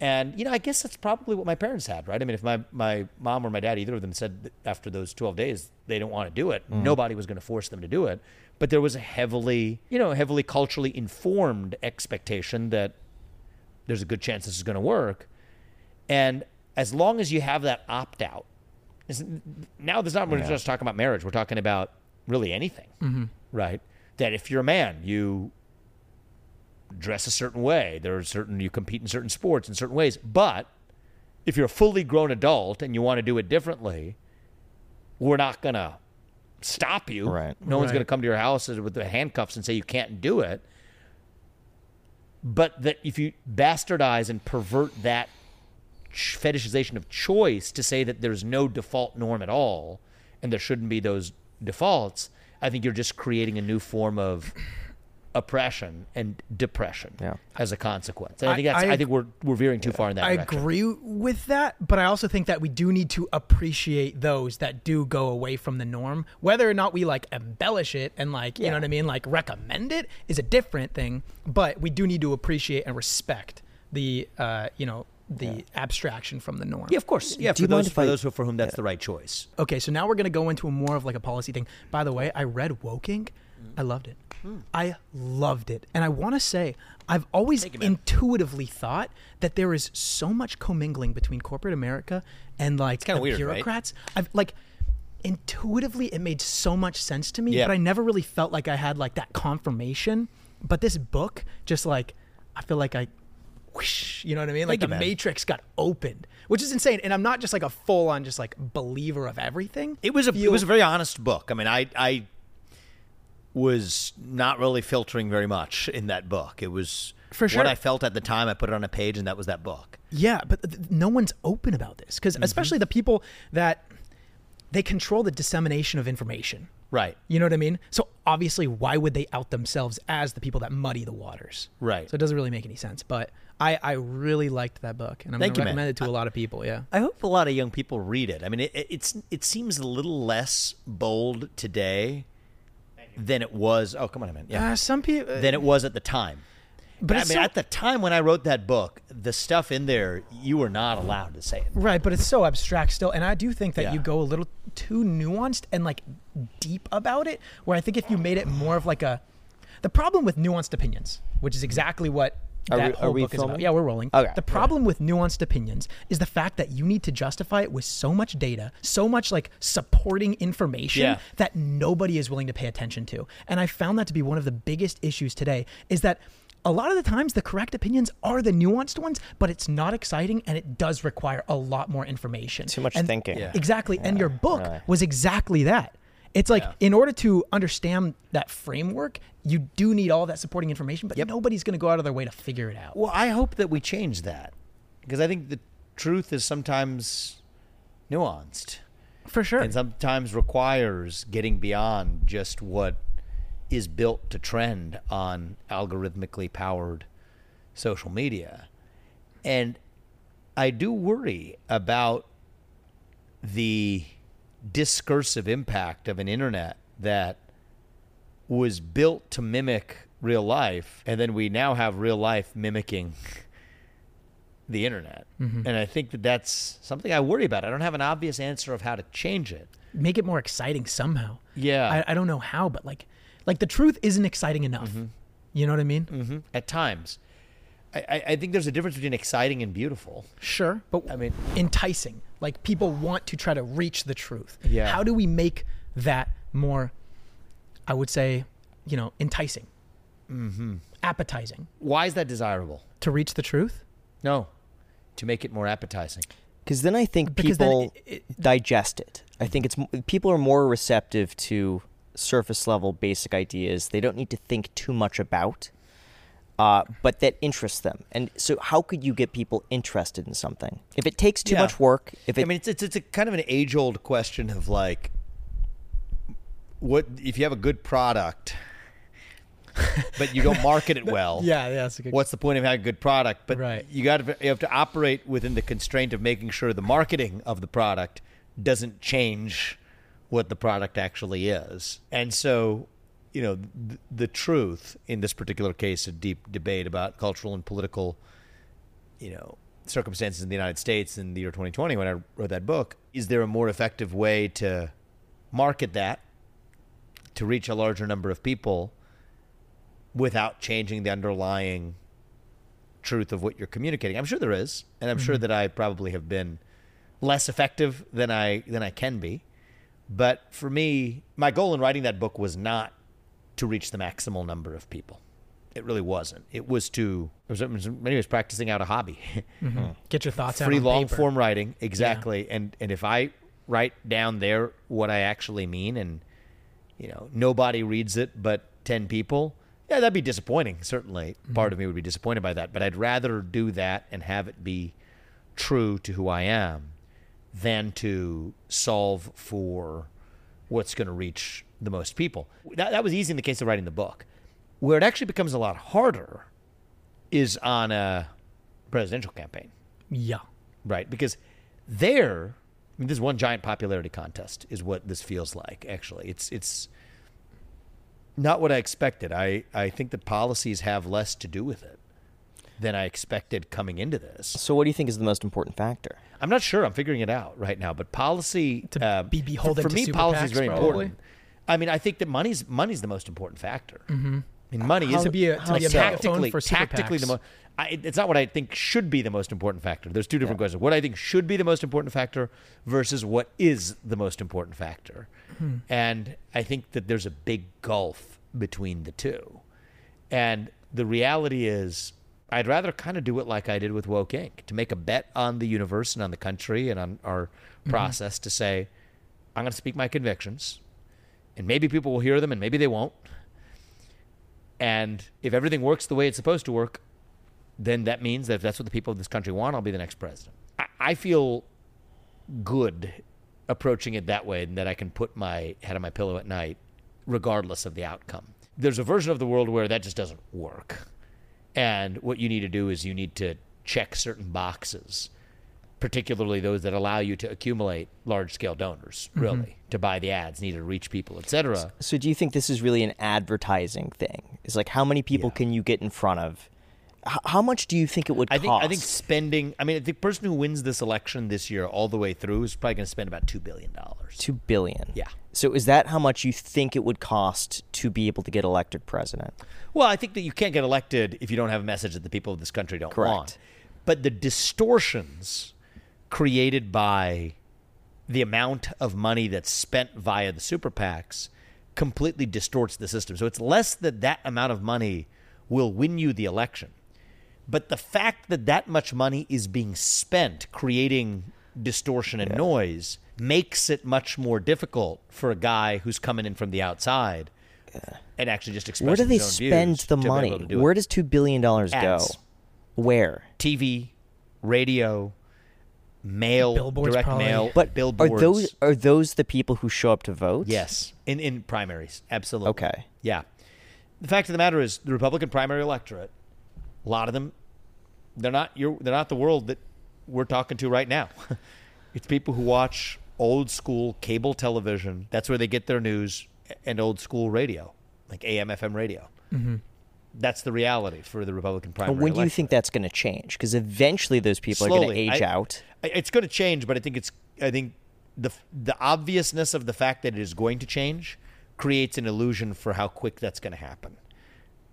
Speaker 1: And, you know, I guess that's probably what my parents had, right? I mean, if my, my mom or my dad, either of them said after those 12 days they don't want to do it, mm. nobody was going to force them to do it. But there was a heavily, you know, heavily culturally informed expectation that there's a good chance this is going to work. And as long as you have that opt out, now there's not we're just talking about marriage. We're talking about really anything, mm-hmm. right? That if you're a man, you dress a certain way. There are certain you compete in certain sports in certain ways. But if you're a fully grown adult and you want to do it differently, we're not gonna stop you.
Speaker 3: Right.
Speaker 1: No one's
Speaker 2: Right.
Speaker 1: gonna come to your house with the handcuffs and say you can't do it. But that if you bastardize and pervert that fetishization of choice to say that there's no default norm at all and there shouldn't be those defaults, I think you're just creating a new form of oppression and depression
Speaker 3: Yeah.
Speaker 1: as a consequence. And I,
Speaker 2: I-
Speaker 1: think that's I,
Speaker 2: I-
Speaker 1: think we're we're veering too far in that direction.
Speaker 2: I
Speaker 1: direction.
Speaker 2: agree with that, but I also think that we do need to appreciate those that do go away from the norm. Whether or not we like embellish it and like, you know what I mean, like recommend it is a different thing, but we do need to appreciate and respect the uh, you know, the abstraction from the norm.
Speaker 1: Yeah, of course. Yeah,
Speaker 3: Do
Speaker 1: for
Speaker 3: you mind
Speaker 1: those
Speaker 3: if
Speaker 1: for
Speaker 3: I-
Speaker 1: those who, for whom that's the right choice.
Speaker 2: Okay, so now we're gonna go into a more of like a policy thing. By the way, I read Woke Inc. Mm. I loved it. Hmm. I loved it, and I want to say I've always
Speaker 1: you,
Speaker 2: intuitively thought that there is so much commingling between corporate America and like
Speaker 1: kinda
Speaker 2: the
Speaker 1: weird, right?
Speaker 2: bureaucrats. I've like intuitively it made so much sense to me,
Speaker 1: Yeah.
Speaker 2: but I never really felt like I had like that confirmation. But this book, just like I feel like I whoosh, you know what I mean? Like
Speaker 1: you,
Speaker 2: the
Speaker 1: man.
Speaker 2: matrix got opened, which is insane. And I'm not just like a full on just like believer of everything.
Speaker 1: It was a it was a very honest book. I mean, I I was not really filtering very much in that book. It was
Speaker 2: For sure.
Speaker 1: what I felt at the time. I put it on a page, and that was that book.
Speaker 2: Yeah, but th- no one's open about this
Speaker 1: Mm-hmm.
Speaker 2: because especially the people that they control the dissemination of information.
Speaker 1: Right.
Speaker 2: You know what I mean? So obviously, why would they out themselves as the people that muddy the waters?
Speaker 1: Right.
Speaker 2: So it doesn't really make any sense. But I, I really liked that book, and I'm
Speaker 1: Thank
Speaker 2: gonna
Speaker 1: you, man.
Speaker 2: recommend it to a lot of people. Yeah.
Speaker 1: I hope a lot of young people read it. I mean, it, it- it's it seems a little less bold today than it was. Oh, come on, man. Yeah.
Speaker 2: Uh, some people.
Speaker 1: than it was at the time.
Speaker 2: But
Speaker 1: I mean,
Speaker 2: so-
Speaker 1: at the time when I wrote that book, the stuff in there you were not allowed to say it.
Speaker 2: Right, but it's so abstract still, and I do think that
Speaker 1: Yeah.
Speaker 2: you go a little too nuanced and like deep about it. Where I think if you made it more of like a, the problem with nuanced opinions, which is exactly what
Speaker 3: Are
Speaker 2: that
Speaker 3: we- are
Speaker 2: whole
Speaker 3: we
Speaker 2: book is about. Yeah, we're rolling.
Speaker 3: Okay.
Speaker 2: The problem with nuanced opinions is the fact that you need to justify it with so much data, so much like supporting information
Speaker 1: Yeah.
Speaker 2: that nobody is willing to pay attention to. And I found that to be one of the biggest issues today is that a lot of the times the correct opinions are the nuanced ones, but it's not exciting and it does require a lot more information.
Speaker 3: Too much
Speaker 2: And-
Speaker 3: thinking.
Speaker 1: Yeah.
Speaker 2: Exactly. and your book
Speaker 3: really.
Speaker 2: was exactly that. It's like
Speaker 1: Yeah.
Speaker 2: in order to understand that framework, you do need all that supporting information, but nobody's going to go out of their way to figure it out.
Speaker 1: Well, I hope that we change that because I think the truth is sometimes nuanced
Speaker 2: For sure.
Speaker 1: and sometimes requires getting beyond just what is built to trend on algorithmically powered social media. And I do worry about the discursive impact of an internet that was built to mimic real life, and then we now have real life mimicking the internet. And I think that that's something I worry about. I don't have an obvious answer of how to change it.
Speaker 2: Make it more exciting somehow.
Speaker 1: Yeah.
Speaker 2: I, I don't know how, but like, like the truth isn't exciting enough.
Speaker 1: Mm-hmm.
Speaker 2: You know what I mean?
Speaker 1: hmm At times, I, I think there's a difference between exciting and beautiful.
Speaker 2: Sure, but
Speaker 1: I mean-
Speaker 2: enticing. Like people want to try to reach the truth.
Speaker 1: Yeah.
Speaker 2: How do we make that more? I would say, you know, enticing, mm-hmm. appetizing
Speaker 1: Why is that desirable?
Speaker 2: to reach the truth.
Speaker 1: No, to make it more appetizing.
Speaker 3: Because then I think
Speaker 2: Because
Speaker 3: people
Speaker 2: it- it-
Speaker 3: digest it. I think it's people are more receptive to surface level basic ideas. They don't need to think too much about, uh, but that interests them. And so, how could you get people interested in something if it takes too
Speaker 1: Yeah.
Speaker 3: much work? If it,
Speaker 1: I mean, it's, it's it's a kind of an age old question of like, what if you have a good product, but you don't market it well?
Speaker 2: Yeah, yeah, that's a good.
Speaker 1: What's the point of having a good product? But
Speaker 2: Right.
Speaker 1: you got to you have to operate within the constraint of making sure the marketing of the product doesn't change what the product actually is. And so, you know, th- the truth in this particular case, a deep debate about cultural and political, you know, circumstances in the United States in the year 2020 when I wrote that book. Is there a more effective way to market that to reach a larger number of people without changing the underlying truth of what you're communicating. I'm sure there is, and I'm sure mm-hmm. that I probably have been less effective than I than I can be. But for me, my goal in writing that book was not to reach the maximal number of people. It really wasn't. It was to it was, in practicing out a hobby. Mm-hmm.
Speaker 2: Get your thoughts out
Speaker 1: Free long
Speaker 2: paper.
Speaker 1: form writing, exactly. And and if I write down there what I actually mean and you know, nobody reads it but 10 people, yeah, that'd be disappointing. Certainly, part of mm-hmm. me would be disappointed by that. But I'd rather do that and have it be true to who I am than to solve for what's going to reach the most people. That, that was easy in the case of writing the book. Where it actually becomes a lot harder is on a presidential campaign
Speaker 2: Yeah.
Speaker 1: right? Because there, I mean, this is one giant popularity contest, is what this feels like. Actually, it's it's not what I expected. I I think that policies have less to do with it than I expected coming into this.
Speaker 3: so, what do you think is the most important factor?
Speaker 1: I'm not sure. I'm figuring it out right now. But policy
Speaker 2: To
Speaker 1: uh,
Speaker 2: be
Speaker 1: for-
Speaker 2: beholden
Speaker 1: for,
Speaker 2: to
Speaker 1: me,
Speaker 2: super
Speaker 1: policy is very
Speaker 2: probably.
Speaker 1: important. I mean, I think that money's money's the most important factor. Mm-hmm. I mean, money is
Speaker 2: To be a- to
Speaker 1: like
Speaker 2: be a
Speaker 1: tactically
Speaker 2: for super
Speaker 1: tactically the
Speaker 2: PACs.
Speaker 1: most. I, it's not what I think should be the most important factor. There's two different questions. What I think should be the most important factor versus what is the most important factor.
Speaker 2: Hmm.
Speaker 1: And I think that there's a big gulf between the two. And the reality is, I'd rather kind of do it like I did with Woke Inc. to make a bet on the universe and on the country and on our
Speaker 2: Mm-hmm.
Speaker 1: process to say, I'm going to speak my convictions, and maybe people will hear them and maybe they won't. And if everything works the way it's supposed to work, then that means that if that's what the people of this country want, I'll be the next president. I, I feel good approaching it that way and that I can put my head on my pillow at night regardless of the outcome. There's a version of the world where that just doesn't work. And what you need to do is you need to check certain boxes, particularly those that allow you to accumulate large scale donors, mm-hmm. really, to buy the ads needed to reach people, etc.
Speaker 3: So, do you think this is really an advertising thing? It's like how many people can you get in front of? H- how much do you think it would
Speaker 1: I
Speaker 3: cost?
Speaker 1: think I think spending. I mean, the person who wins this election this year all the way through is probably going to spend about two billion dollars.
Speaker 3: two billion.
Speaker 1: Yeah.
Speaker 3: So, is that how much you think it would cost to be able to get elected president?
Speaker 1: Well, I think that you can't get elected if you don't have a message that the people of this country don't
Speaker 3: Correct.
Speaker 1: want. But the distortions created by the amount of money that's spent via the super PACs completely distorts the system. So it's less that that amount of money will win you the election, but the fact that that much money is being spent creating distortion and noise makes it much more difficult for a guy who's coming in from the outside and actually just expressing
Speaker 3: Where do they
Speaker 1: own
Speaker 3: spend the money?
Speaker 1: able to do it.
Speaker 3: Where does two billion dollars go? Where?
Speaker 1: TV, radio, mail,
Speaker 2: Billboards,
Speaker 1: direct
Speaker 2: probably.
Speaker 1: mail,
Speaker 3: But
Speaker 1: billboards.
Speaker 3: are those are those the people who show up to vote?
Speaker 1: yes in in primaries? Absolutely.
Speaker 3: Okay.
Speaker 1: Yeah. the fact of the matter is, the Republican primary electorate, a lot of them, they're not you're, they're not the world that we're talking to right now. it's people who watch old school cable television. That's where they get their news and old school radio, like AM, FM radio.
Speaker 2: Mm-hmm.
Speaker 1: That's the reality for the Republican primary.
Speaker 3: But when do you think that's going to change? Because eventually those people are going to age
Speaker 1: I-
Speaker 3: out.
Speaker 1: It's going to change, but I think it's I think the the obviousness of the fact that it is going to change creates an illusion for how quick that's going to happen.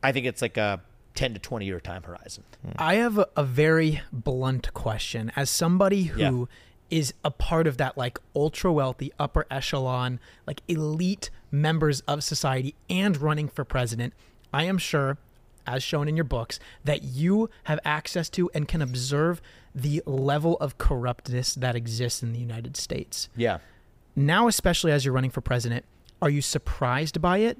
Speaker 1: I think it's like a 10 to 20 year time horizon.
Speaker 2: I have a, a very blunt question. As somebody who is
Speaker 1: Yeah.
Speaker 2: a part of that like ultra wealthy upper echelon, like elite members of society and running for president, I am sure, as shown in your books, that you have access to and can observe the level of corruptness that exists in the United States.
Speaker 1: Yeah.
Speaker 2: Now, especially as you're running for president, are you surprised by it?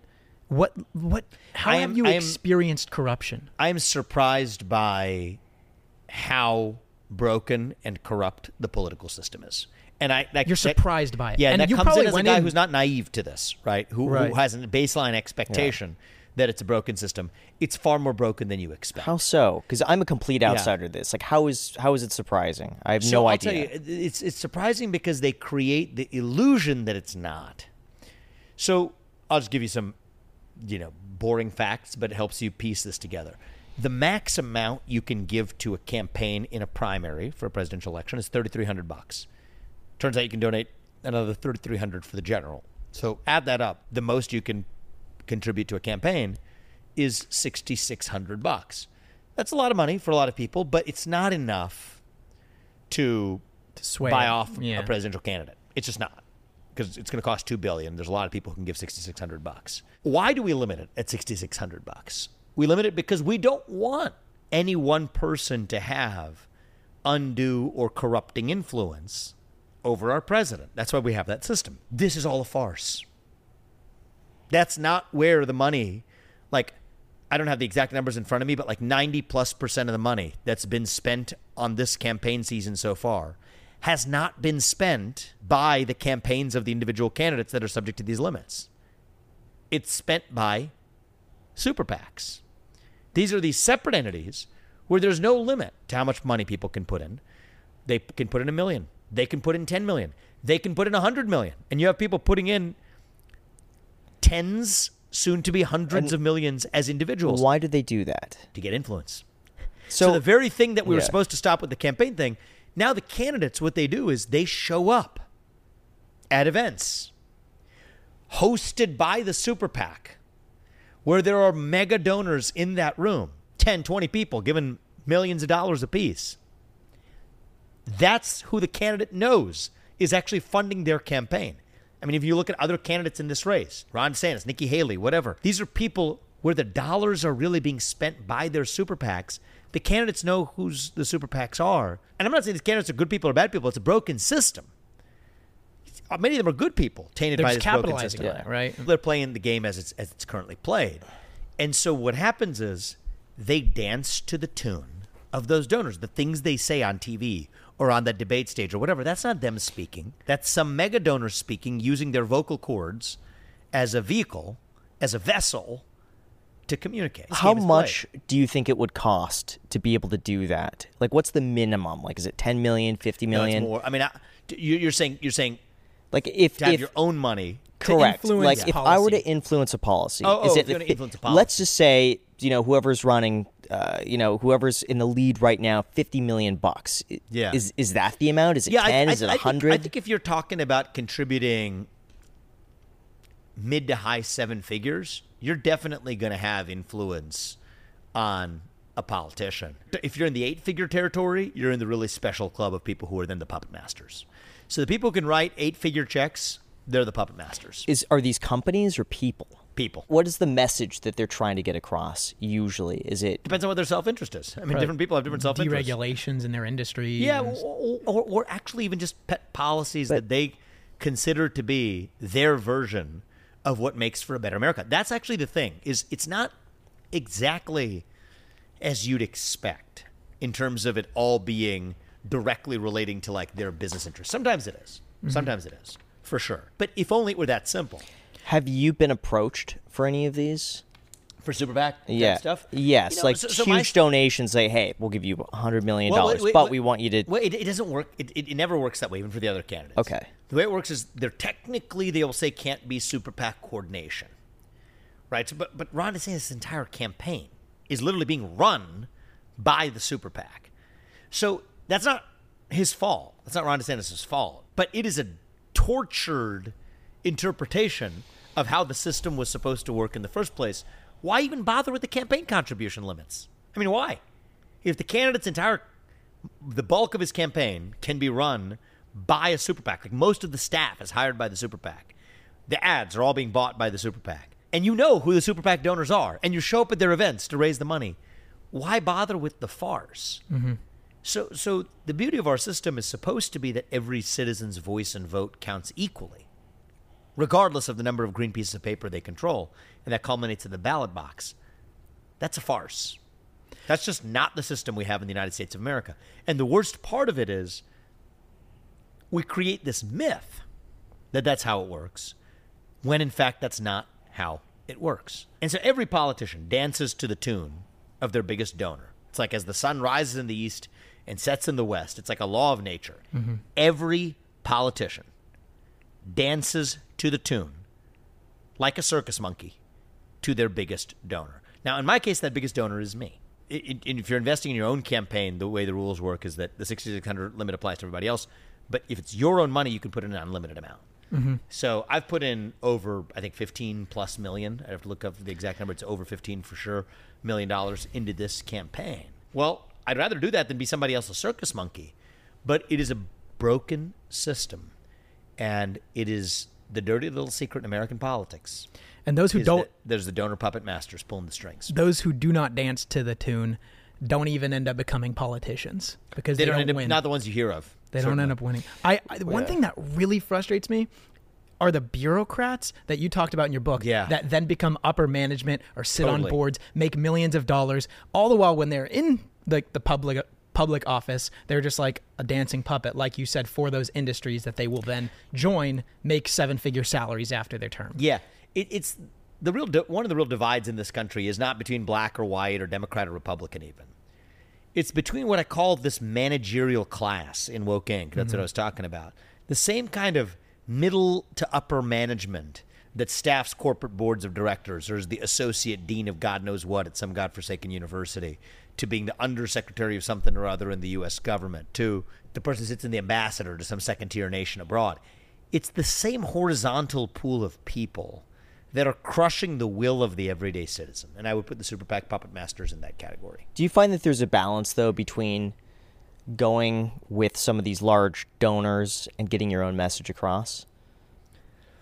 Speaker 2: What what how
Speaker 1: I
Speaker 2: have you
Speaker 1: am-
Speaker 2: experienced corruption?
Speaker 1: I'm surprised by how broken and corrupt the political system is. And I that,
Speaker 2: You're
Speaker 1: that-
Speaker 2: surprised by it.
Speaker 1: Yeah,
Speaker 2: And
Speaker 1: that
Speaker 2: you
Speaker 1: comes in as a guy
Speaker 2: in-
Speaker 1: who's not naive to this, right? Who,
Speaker 2: Right.
Speaker 1: who has a baseline expectation that it's a broken system. It's far more broken than you expect.
Speaker 3: How so? Because I'm a complete outsider. to This like how is how is it surprising? I have
Speaker 1: So
Speaker 3: no
Speaker 1: I'll
Speaker 3: idea.
Speaker 1: tell you, it's it's surprising because they create the illusion that it's not. So I'll just give you some, you know, boring facts, but it helps you piece this together. The max amount you can give to a campaign in a primary for a presidential election is thirty three hundred bucks. Turns out you can donate another thirty three hundred for the general. So add that up. The most you can contribute to a campaign is sixty six hundred bucks. That's a lot of money for a lot of people, but it's not enough to
Speaker 2: To sway
Speaker 1: buy off
Speaker 2: Yeah.
Speaker 1: a presidential candidate. It's just not because it's going to cost two billion. There's a lot of people who can give sixty six hundred bucks. Why do we limit it at sixty six hundred bucks? We limit it because we don't want any one person to have undue or corrupting influence over our president. That's why we have that system. This is all a farce. That's not where the money, like, I don't have the exact numbers in front of me, but like 90 plus percent of the money that's been spent on this campaign season so far has not been spent by the campaigns of the individual candidates that are subject to these limits. It's spent by super PACs. These are these separate entities where there's no limit to how much money people can put in. They can put in a million. They can put in 10 million. They can put in 100 million. And you have people putting in tens, soon to be hundreds of millions as individuals
Speaker 3: Why do they do that?
Speaker 1: to get influence. So,
Speaker 3: So,
Speaker 1: the very thing that we were supposed to stop with the campaign thing, now the candidates, what they do is they show up at events hosted by the super PAC, where there are mega donors in that room 10, 20 people giving millions of dollars apiece. That's who the candidate knows is actually funding their campaign. I mean, if you look at other candidates in this race, Ron DeSantis, Nikki Haley, whatever, these are people where the dollars are really being spent by their super PACs. The candidates know who's the super PACs are. And I'm not saying these candidates are good people or bad people. It's a broken system. Uh, Many of them are good people tainted
Speaker 2: They're
Speaker 1: by this broken
Speaker 2: capitalizing
Speaker 1: system.
Speaker 2: it, right?
Speaker 1: They're playing the game as it's as it's currently played. And so what happens is they dance to the tune of those donors, the things they say on TV or on the debate stage or whatever. That's not them speaking. That's some mega donor speaking using their vocal cords as a vehicle, as a vessel to communicate. This
Speaker 3: how much
Speaker 1: played.
Speaker 3: do you think it would cost to be able to do that? Like, what's the minimum? Like, is it 10 million, 50
Speaker 1: No, more. I mean, I, you- you're saying you're saying
Speaker 3: Like, if,
Speaker 1: to have
Speaker 3: if
Speaker 1: your own money.
Speaker 3: correct, like if I were to influence a policy,
Speaker 1: Oh,
Speaker 3: is
Speaker 1: oh,
Speaker 3: it
Speaker 1: if you're gonna
Speaker 3: fi-
Speaker 1: influence a policy.
Speaker 3: Let's just say you know whoever's running, uh, you know whoever's in the lead right now, 50 million bucks.
Speaker 1: Yeah.
Speaker 3: is is that the amount? Is it
Speaker 1: Yeah,
Speaker 3: 10?
Speaker 1: I,
Speaker 3: is
Speaker 1: I,
Speaker 3: it
Speaker 1: I think-
Speaker 3: 100?
Speaker 1: I think if you're talking about contributing mid to high seven figures, you're definitely going to have influence on a politician. If you're in the eight figure territory, you're in the really special club of people who are then the puppet masters. So the people who can write eight figure checks, they're the puppet masters.
Speaker 3: is are these companies or people?
Speaker 1: People.
Speaker 3: What is the message that they're trying to get across? Usually, is it
Speaker 1: Depends on what their self interest is. I mean, different people have different self interest.
Speaker 2: deregulations in their industry.
Speaker 1: Yeah, or, or, or actually even just pet policies that they consider to be their version of what makes for a better America. That's actually the thing. Is it's not exactly as you'd expect in terms of it all being directly relating to like their business interests. Sometimes it is. Mm-hmm. Sometimes it is, for sure. But if only it were that simple.
Speaker 3: have you been approached for any of these?
Speaker 1: for super PAC
Speaker 3: Yeah.
Speaker 1: stuff.
Speaker 3: Yes,
Speaker 1: You know,
Speaker 3: like
Speaker 1: so- so
Speaker 3: huge
Speaker 1: my-
Speaker 3: donations. Say, hey, we'll give you a hundred million
Speaker 1: Well,
Speaker 3: dollars,
Speaker 1: wait, wait,
Speaker 3: but
Speaker 1: wait.
Speaker 3: we want you to.
Speaker 1: Well, it, it doesn't work. It, it, it never works that way, even for the other candidates.
Speaker 3: Okay.
Speaker 1: The way it works is they're technically they will say can't be super PAC coordination, right? So, but but Ron DeSantis' entire campaign is literally being run by the super PAC. So that's not his fault. That's not Ron DeSantis' fault. But it is a tortured interpretation of how the system was supposed to work in the first place. Why even bother with the campaign contribution limits? I mean, why? If the candidate's entire the bulk of his campaign can be run by a super PAC. Like most of the staff is hired by the super PAC. The ads are all being bought by the super PAC. And you know who the super PAC donors are, and you show up at their events to raise the money. Why bother with the farce? Mm-hmm. So, so the beauty of our system is supposed to be that every citizen's voice and vote counts equally, regardless of the number of green pieces of paper they control, and that culminates in the ballot box. That's a farce. That's just not the system we have in the United States of America. And the worst part of it is we create this myth that that's how it works, when in fact that's not how it works. And so every politician dances to the tune of their biggest donor. It's like as the sun rises in the east and sets in the west, it's like a law of nature. Mm-hmm. Every politician dances to the tune, like a circus monkey, to their biggest donor. Now, in my case, that biggest donor is me. I- I- and if you're investing in your own campaign, the way the rules work is that the 6,600 limit applies to everybody else. But if it's your own money, you can put in an unlimited amount. Mm-hmm. So I've put in over, I think, 15 plus million. I have to look up the exact number. It's over 15 for sure, million dollars into this campaign. Well, I'd rather do that than be somebody else's circus monkey. But it is a broken system. And it is the dirty little secret in American politics.
Speaker 2: And those who don't,
Speaker 1: there's the donor puppet masters pulling the strings.
Speaker 2: those who do not dance to the tune, don't even end up becoming politicians because
Speaker 1: They,
Speaker 2: they,
Speaker 1: don't,
Speaker 2: don't
Speaker 1: end up,
Speaker 2: win.
Speaker 1: not the ones you hear of.
Speaker 2: They don't end up winning. I, I one thing that really frustrates me are the bureaucrats that you talked about in your book
Speaker 1: Yeah.
Speaker 2: that then become upper management or sit on boards, make millions of dollars, all the while when they're in the, the public public office, they're just like a dancing puppet, like you said, for those industries that they will then join, make seven figure salaries after their term.
Speaker 1: Yeah, it, it's the real one of the real divides in this country is not between black or white or Democrat or Republican even. It's between what I call this managerial class in Woke Inc. That's what mm-hmm. I was talking about. The same kind of middle to upper management that staffs corporate boards of directors or is the associate dean of God knows what at some godforsaken university to being the undersecretary of something or other in the U.S. government to the person who sits in the ambassador to some second tier nation abroad. It's the same horizontal pool of people that are crushing the will of the everyday citizen. And I would put the super PAC puppet masters in that category.
Speaker 3: Do you find that there's a balance though between going with some of these large donors and getting your own message across?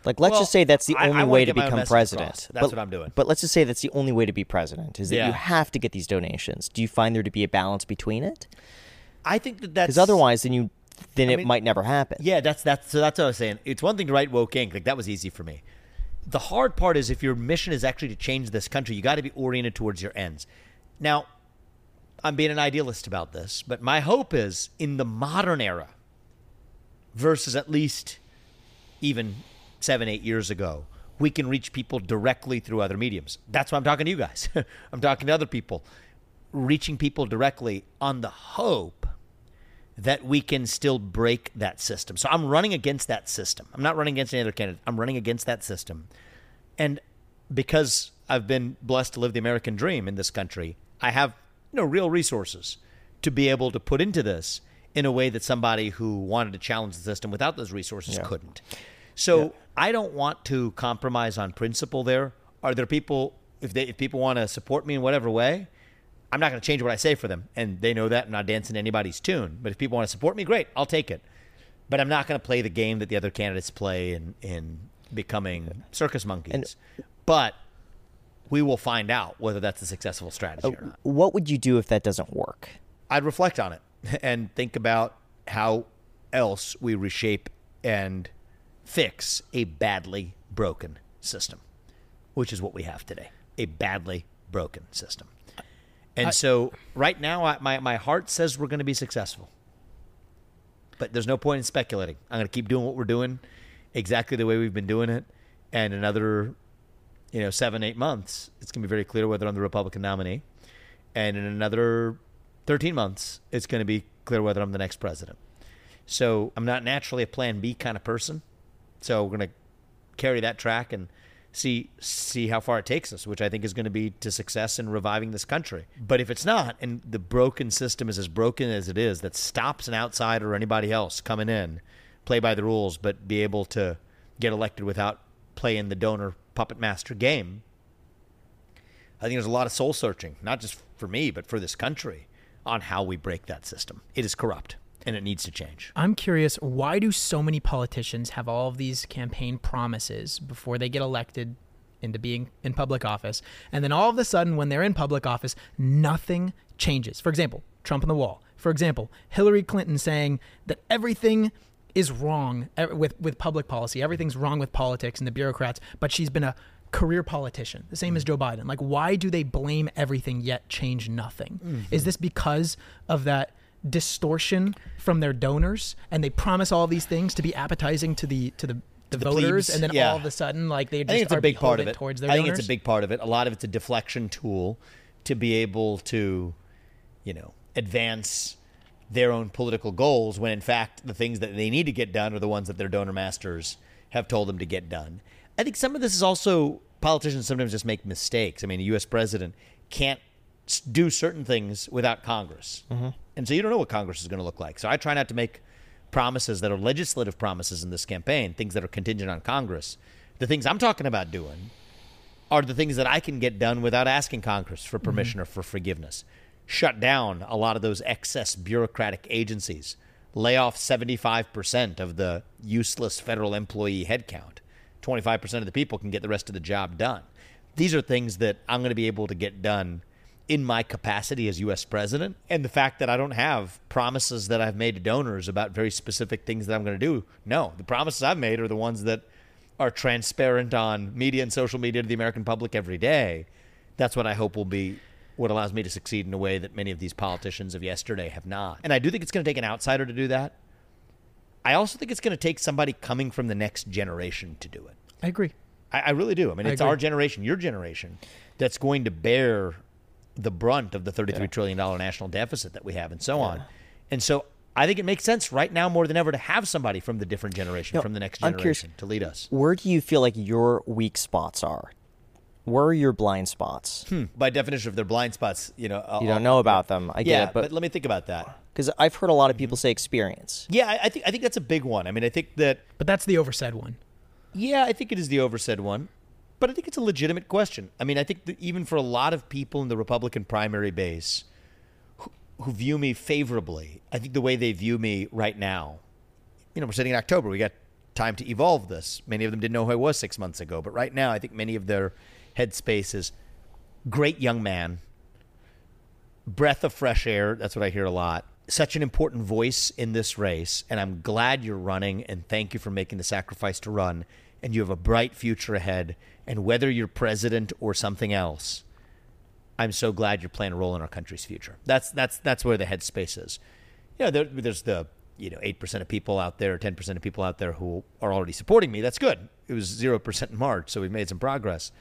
Speaker 3: Like, let's
Speaker 1: Well,
Speaker 3: just say that's the
Speaker 1: I- I
Speaker 3: only
Speaker 1: wanna
Speaker 3: way to
Speaker 1: get my own
Speaker 3: become president.
Speaker 1: across. That's
Speaker 3: but,
Speaker 1: what I'm doing.
Speaker 3: But let's just say that's the only way to be president is that
Speaker 1: Yeah.
Speaker 3: you have to get these donations. Do you find there to be a balance between it?
Speaker 1: I think that that's
Speaker 3: Because otherwise, then you then
Speaker 1: I
Speaker 3: it
Speaker 1: mean-
Speaker 3: might never happen.
Speaker 1: Yeah, that's that's so that's what I was saying. It's one thing to write Woke Inc. Like that was easy for me. The hard part is if your mission is actually to change this country, you got to be oriented towards your ends. Now, I'm being an idealist about this, but my hope is in the modern era versus at least even seven, eight years ago, we can reach people directly through other mediums. That's why I'm talking to you guys. I'm talking to other people, reaching people directly on the hope that we can still break that system. So I'm running against that system. I'm not running against any other candidate. I'm running against that system. And because I've been blessed to live the American dream in this country, I have you know real resources to be able to put into this in a way that somebody who wanted to challenge the system without those resources couldn't. So I don't want to compromise on principle there. Are there people if they if people want to support me in whatever way, I'm not going to change what I say for them, and they know that. I'm not dancing to anybody's tune. But if people want to support me, great, I'll take it. But I'm not going to play the game that the other candidates play in in becoming circus monkeys. but we will find out whether that's a successful strategy or not.
Speaker 3: What would you do if that doesn't work?
Speaker 1: I'd reflect on it and think about how else we reshape and fix a badly broken system, which is what we have today a badly broken system. And so, right now, I, my, my heart says we're going to be successful. But there's no point in speculating. I'm going to keep doing what we're doing exactly the way we've been doing it. And another you know, seven, eight months, it's going to be very clear whether I'm the Republican nominee. And in another 13 months, it's going to be clear whether I'm the next president. So I'm not naturally a plan B kind of person. So we're going to carry that track and see see how far it takes us, which I think is going to be to success in reviving this country. But if it's not, and the broken system is as broken as it is, that stops an outsider or anybody else coming in, play by the rules, but be able to get elected without playing the donor puppet master game. I think there's a lot of soul searching, not just for me, but for this country, on how we break that system. It is corrupt and it needs to change.
Speaker 2: I'm curious, why do so many politicians have all of these campaign promises before they get elected into being in public office? And then all of a sudden, when they're in public office, nothing changes. For example, Trump on the wall. For example, Hillary Clinton saying that everything is wrong with, with public policy, everything's wrong with politics and the bureaucrats, but she's been a career politician, the same as Joe Biden. Like, why do they blame everything yet change nothing?
Speaker 1: Mm-hmm.
Speaker 2: Is this because of that? Distortion from their donors and they promise all these things to be appetizing to the to the, the,
Speaker 1: the
Speaker 2: voters
Speaker 1: plebes,
Speaker 2: and then
Speaker 1: yeah.
Speaker 2: all of a sudden like they just
Speaker 1: I think it's
Speaker 2: are
Speaker 1: a big part of it.
Speaker 2: towards their
Speaker 1: I think
Speaker 2: donors?
Speaker 1: it's a big part of it. A lot of it's a deflection tool to be able to, you know, advance their own political goals when in fact the things that they need to get done are the ones that their donor masters have told them to get done. I think some of this is also politicians sometimes just make mistakes. I mean, a U.S. president can't do certain things without Congress. Mm-hmm. And so you don't know what Congress is going to look like. So I try not to make promises that are legislative promises in this campaign, things that are contingent on Congress. The things I'm talking about doing are the things that I can get done without asking Congress for mm-hmm. permission or for forgiveness. Shut down a lot of those excess bureaucratic agencies. Lay off 75% of the useless federal employee headcount. 25% of the people can get the rest of the job done. These are things that I'm going to be able to get done in my capacity as U.S. president. And the fact that I don't have promises that I've made to donors about very specific things that I'm going to do. No, the promises I've made are the ones that are transparent on media and social media to the American public every day. That's what I hope will be what allows me to succeed in a way that many of these politicians of yesterday have not. And I do think it's going to take an outsider to do that. I also think it's going to take somebody coming from the next generation to do it.
Speaker 2: I agree.
Speaker 1: I, I really do. I mean,
Speaker 2: I
Speaker 1: it's
Speaker 2: agree.
Speaker 1: our generation, your generation, that's going to bear the brunt of the thirty-three trillion dollar national deficit that we have, and so on. And so, I think it makes sense right now more than ever to have somebody from the different generation,
Speaker 3: No,
Speaker 1: from the next
Speaker 3: I'm curious-
Speaker 1: generation, to lead us.
Speaker 3: Where do you feel like your weak spots are? Where are your blind spots? Hmm.
Speaker 1: By definition of their blind spots, you know,
Speaker 3: You don't know about them. I get
Speaker 1: yeah,
Speaker 3: it, but
Speaker 1: let me think about that.
Speaker 3: because I've heard a lot of people mm-hmm. say experience.
Speaker 1: Yeah, I, I think I think that's a big one. I mean, I think that
Speaker 2: But that's the oversaid one.
Speaker 1: Yeah, I think it is the oversaid one, but I think it's a legitimate question. I mean, I think that even for a lot of people in the Republican primary base who, who view me favorably, I think the way they view me right now, you know, we're sitting in October, we got time to evolve this. Many of them didn't know who I was six months ago, but right now, I think many of their headspace is great young man, breath of fresh air. That's what I hear a lot. Such an important voice in this race, and I'm glad you're running. And thank you for making the sacrifice to run. And you have a bright future ahead. And whether you're president or something else, I'm so glad you're playing a role in our country's future. That's that's that's where the headspace is. You know, there, there's the you know eight percent of people out there, ten percent of people out there who are already supporting me. That's good. It was zero percent in March, so we've made some progress.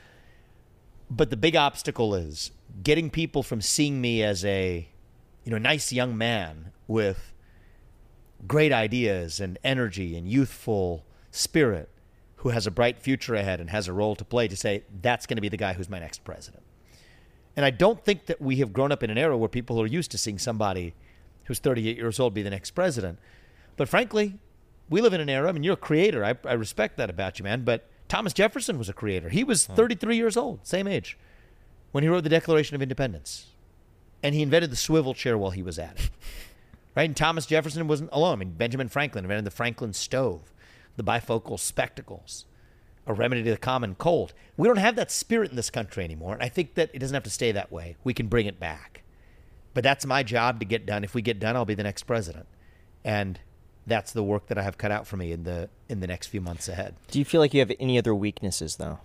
Speaker 1: But the big obstacle is getting people from seeing me as a, you know, nice young man with great ideas and energy and youthful spirit who has a bright future ahead and has a role to play to say that's going to be the guy who's my next president. And I don't think that we have grown up in an era where people are used to seeing somebody who's 38 years old be the next president. But frankly, we live in an era. I mean, you're a creator. I, I respect that about you, man. But Thomas Jefferson was a creator. He was hmm. 33 years old, same age, when he wrote the Declaration of Independence. And he invented the swivel chair while he was at it. Right? And Thomas Jefferson wasn't alone. I mean, Benjamin Franklin invented the Franklin stove, the bifocal spectacles, a remedy to the common cold. We don't have that spirit in this country anymore. And I think that it doesn't have to stay that way. We can bring it back. But that's my job to get done. If we get done, I'll be the next president. And that's the work that I have cut out for me in the in the next few months ahead.
Speaker 3: Do you feel like you have any other weaknesses though?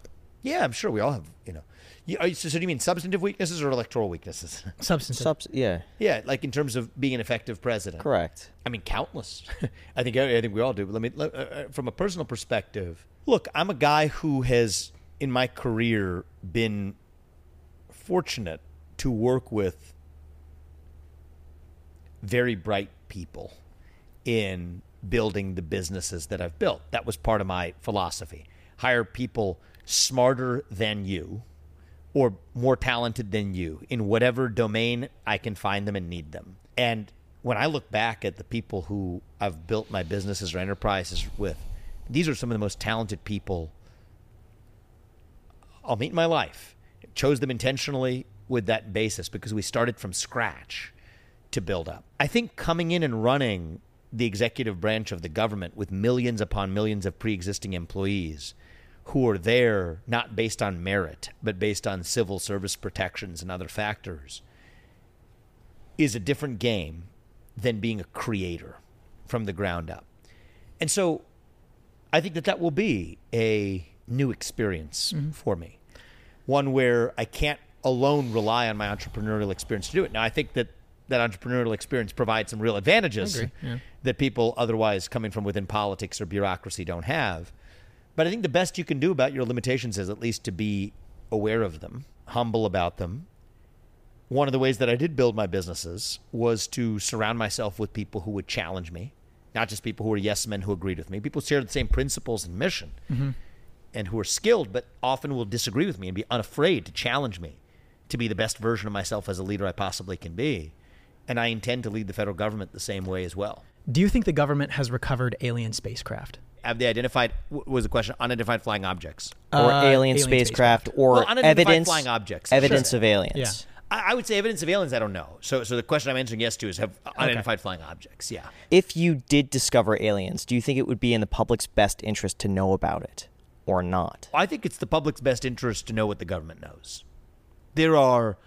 Speaker 1: Yeah, I'm sure we all have, you know. You, so, so do you mean substantive weaknesses or electoral weaknesses?
Speaker 2: Substantive.
Speaker 3: Subs- yeah,
Speaker 1: yeah, like in terms of being an effective president.
Speaker 3: correct.
Speaker 1: I mean, countless. I think I think we all do. Let me let, uh, uh, from a personal perspective. Look, I'm a guy who has in my career been fortunate to work with very bright people in building the businesses that I've built. That was part of my philosophy. Hire people smarter than you or more talented than you in whatever domain I can find them and need them. And when I look back at the people who I've built my businesses or enterprises with, these are some of the most talented people I'll meet in my life. Chose them intentionally with that basis because we started from scratch to build up. I think coming in and running the executive branch of the government with millions upon millions of pre existing employees who are there not based on merit, but based on civil service protections and other factors is a different game than being a creator from the ground up. And so I think that that will be a new experience mm-hmm. for me, one where I can't alone rely on my entrepreneurial experience to do it. Now, I think that that entrepreneurial experience provides some real advantages
Speaker 2: yeah.
Speaker 1: that people otherwise coming from within politics or bureaucracy don't have. But I think the best you can do about your limitations is at least to be aware of them, humble about them. One of the ways that I did build my businesses was to surround myself with people who would challenge me, not just people who were yes men who agreed with me, people who shared the same principles and mission mm-hmm. and who are skilled, but often will disagree with me and be unafraid to challenge me to be the best version of myself as a leader I possibly can be. And I intend to lead the federal government the same way as well.
Speaker 2: Do you think the government has recovered alien spacecraft?
Speaker 1: Have they identified, w- was the question, unidentified flying objects?
Speaker 3: or
Speaker 2: Uh,
Speaker 3: alien,
Speaker 2: alien
Speaker 3: spacecraft,
Speaker 2: spacecraft.
Speaker 3: or
Speaker 1: Well,
Speaker 3: evidence
Speaker 1: flying objects,
Speaker 3: evidence
Speaker 1: sure.
Speaker 3: of aliens.
Speaker 2: Yeah.
Speaker 1: I, I would say evidence of aliens, I don't know. So, so the question I'm answering yes to is have unidentified flying objects. Yeah.
Speaker 3: If you did discover aliens, do you think it would be in the public's best interest to know about it or not?
Speaker 1: I think it's the public's best interest to know what the government knows. There are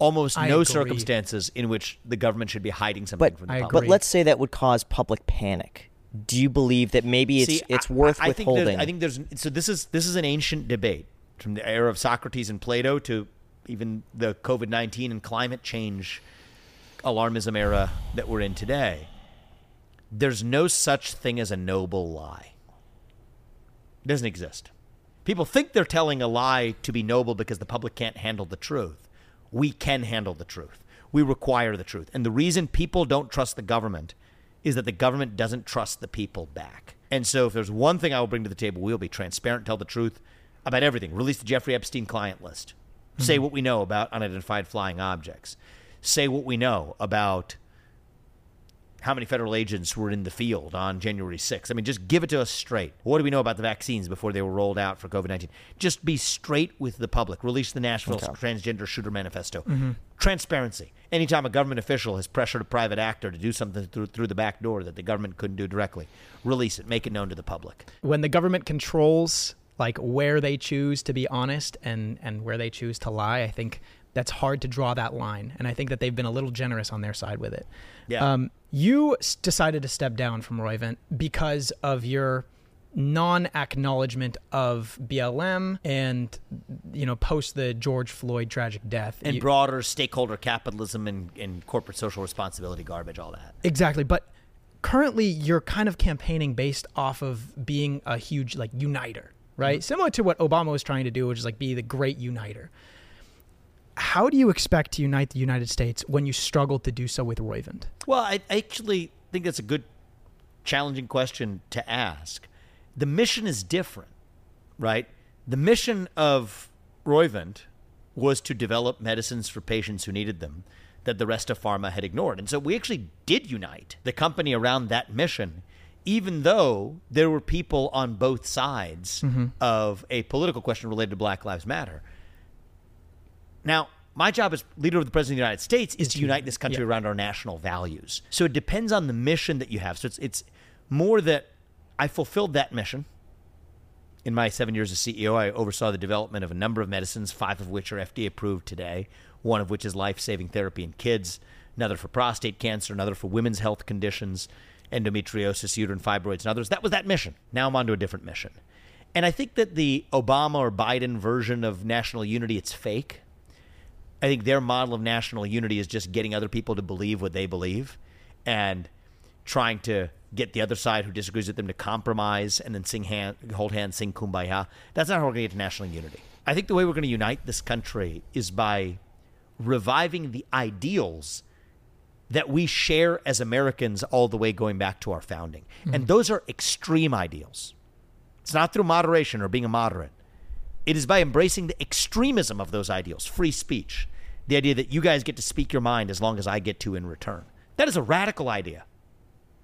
Speaker 1: almost
Speaker 2: I
Speaker 1: no
Speaker 2: agree.
Speaker 1: circumstances in which the government should be hiding something
Speaker 3: But
Speaker 1: from the
Speaker 2: I
Speaker 1: public.
Speaker 3: but let's say that would cause public panic. Do you believe that maybe it's
Speaker 1: See,
Speaker 3: it's worth
Speaker 1: I, I think
Speaker 3: withholding?
Speaker 1: I think there's so this is this is an ancient debate from the era of Socrates and Plato to even the COVID nineteen and climate change alarmism era that we're in today. There's no such thing as a noble lie. It doesn't exist. People think they're telling a lie to be noble because the public can't handle the truth. We can handle the truth. We require the truth. And the reason people don't trust the government is that the government doesn't trust the people back. And so, if there's one thing I will bring to the table, we'll be transparent, tell the truth about everything. Release the Jeffrey Epstein client list. Say mm-hmm. what we know about unidentified flying objects. Say what we know about how many federal agents were in the field on January 6th. I mean, just give it to us straight. What do we know about the vaccines before they were rolled out for COVID 19? Just be straight with the public. Release the Nashville Transgender Shooter Manifesto. Mm-hmm. Transparency. Anytime a government official has pressured a private actor to do something through, through the back door that the government couldn't do directly, release it. Make it known to the public.
Speaker 2: When the government controls like where they choose to be honest and and where they choose to lie, I think that's hard to draw that line. And I think that they've been a little generous on their side with it.
Speaker 1: Yeah.
Speaker 2: Um, you s- decided to step down from Roivant because of your non-acknowledgement of BLM and you know post the George Floyd tragic death.
Speaker 1: And
Speaker 2: You-
Speaker 1: broader stakeholder capitalism and, and corporate social responsibility garbage, all that.
Speaker 2: Exactly, but currently you're kind of campaigning based off of being a huge like uniter, right? Similar to what Obama was trying to do, which is like be the great uniter. How do you expect to unite the United States when you struggle to do so with Roivant?
Speaker 1: Well, I, actually think that's a good, challenging question to ask. The mission is different, right? The mission of Roivant was to develop medicines for patients who needed them that the rest of pharma had ignored. And so we actually did unite the company around that mission, even though there were people on both sides mm-hmm. of a political question related to Black Lives Matter. Now, my job as leader of the President of the United States is to unite this country around our national values. So it depends on the mission that you have. So it's it's more that I fulfilled that mission. In my seven years as CEO, I oversaw the development of a number of medicines, five of which are FDA approved today, one of which is life saving therapy in kids, another for prostate cancer, another for women's health conditions, endometriosis, uterine fibroids, and others. That was that mission. Now I'm on to a different mission. And I think that the Obama or Biden version of national unity, it's fake. I think their model of national unity is just getting other people to believe what they believe and trying to get the other side who disagrees with them to compromise and then sing hand, hold hands, sing kumbaya. That's not how we're going to get to national unity. I think the way we're going to unite this country is by reviving the ideals that we share as Americans all the way going back to our founding. And mm-hmm. those are extreme ideals. It's not through moderation or being a moderate. It is by embracing the extremism of those ideals, free speech, the idea that you guys get to speak your mind as long as I get to in return. That is a radical idea.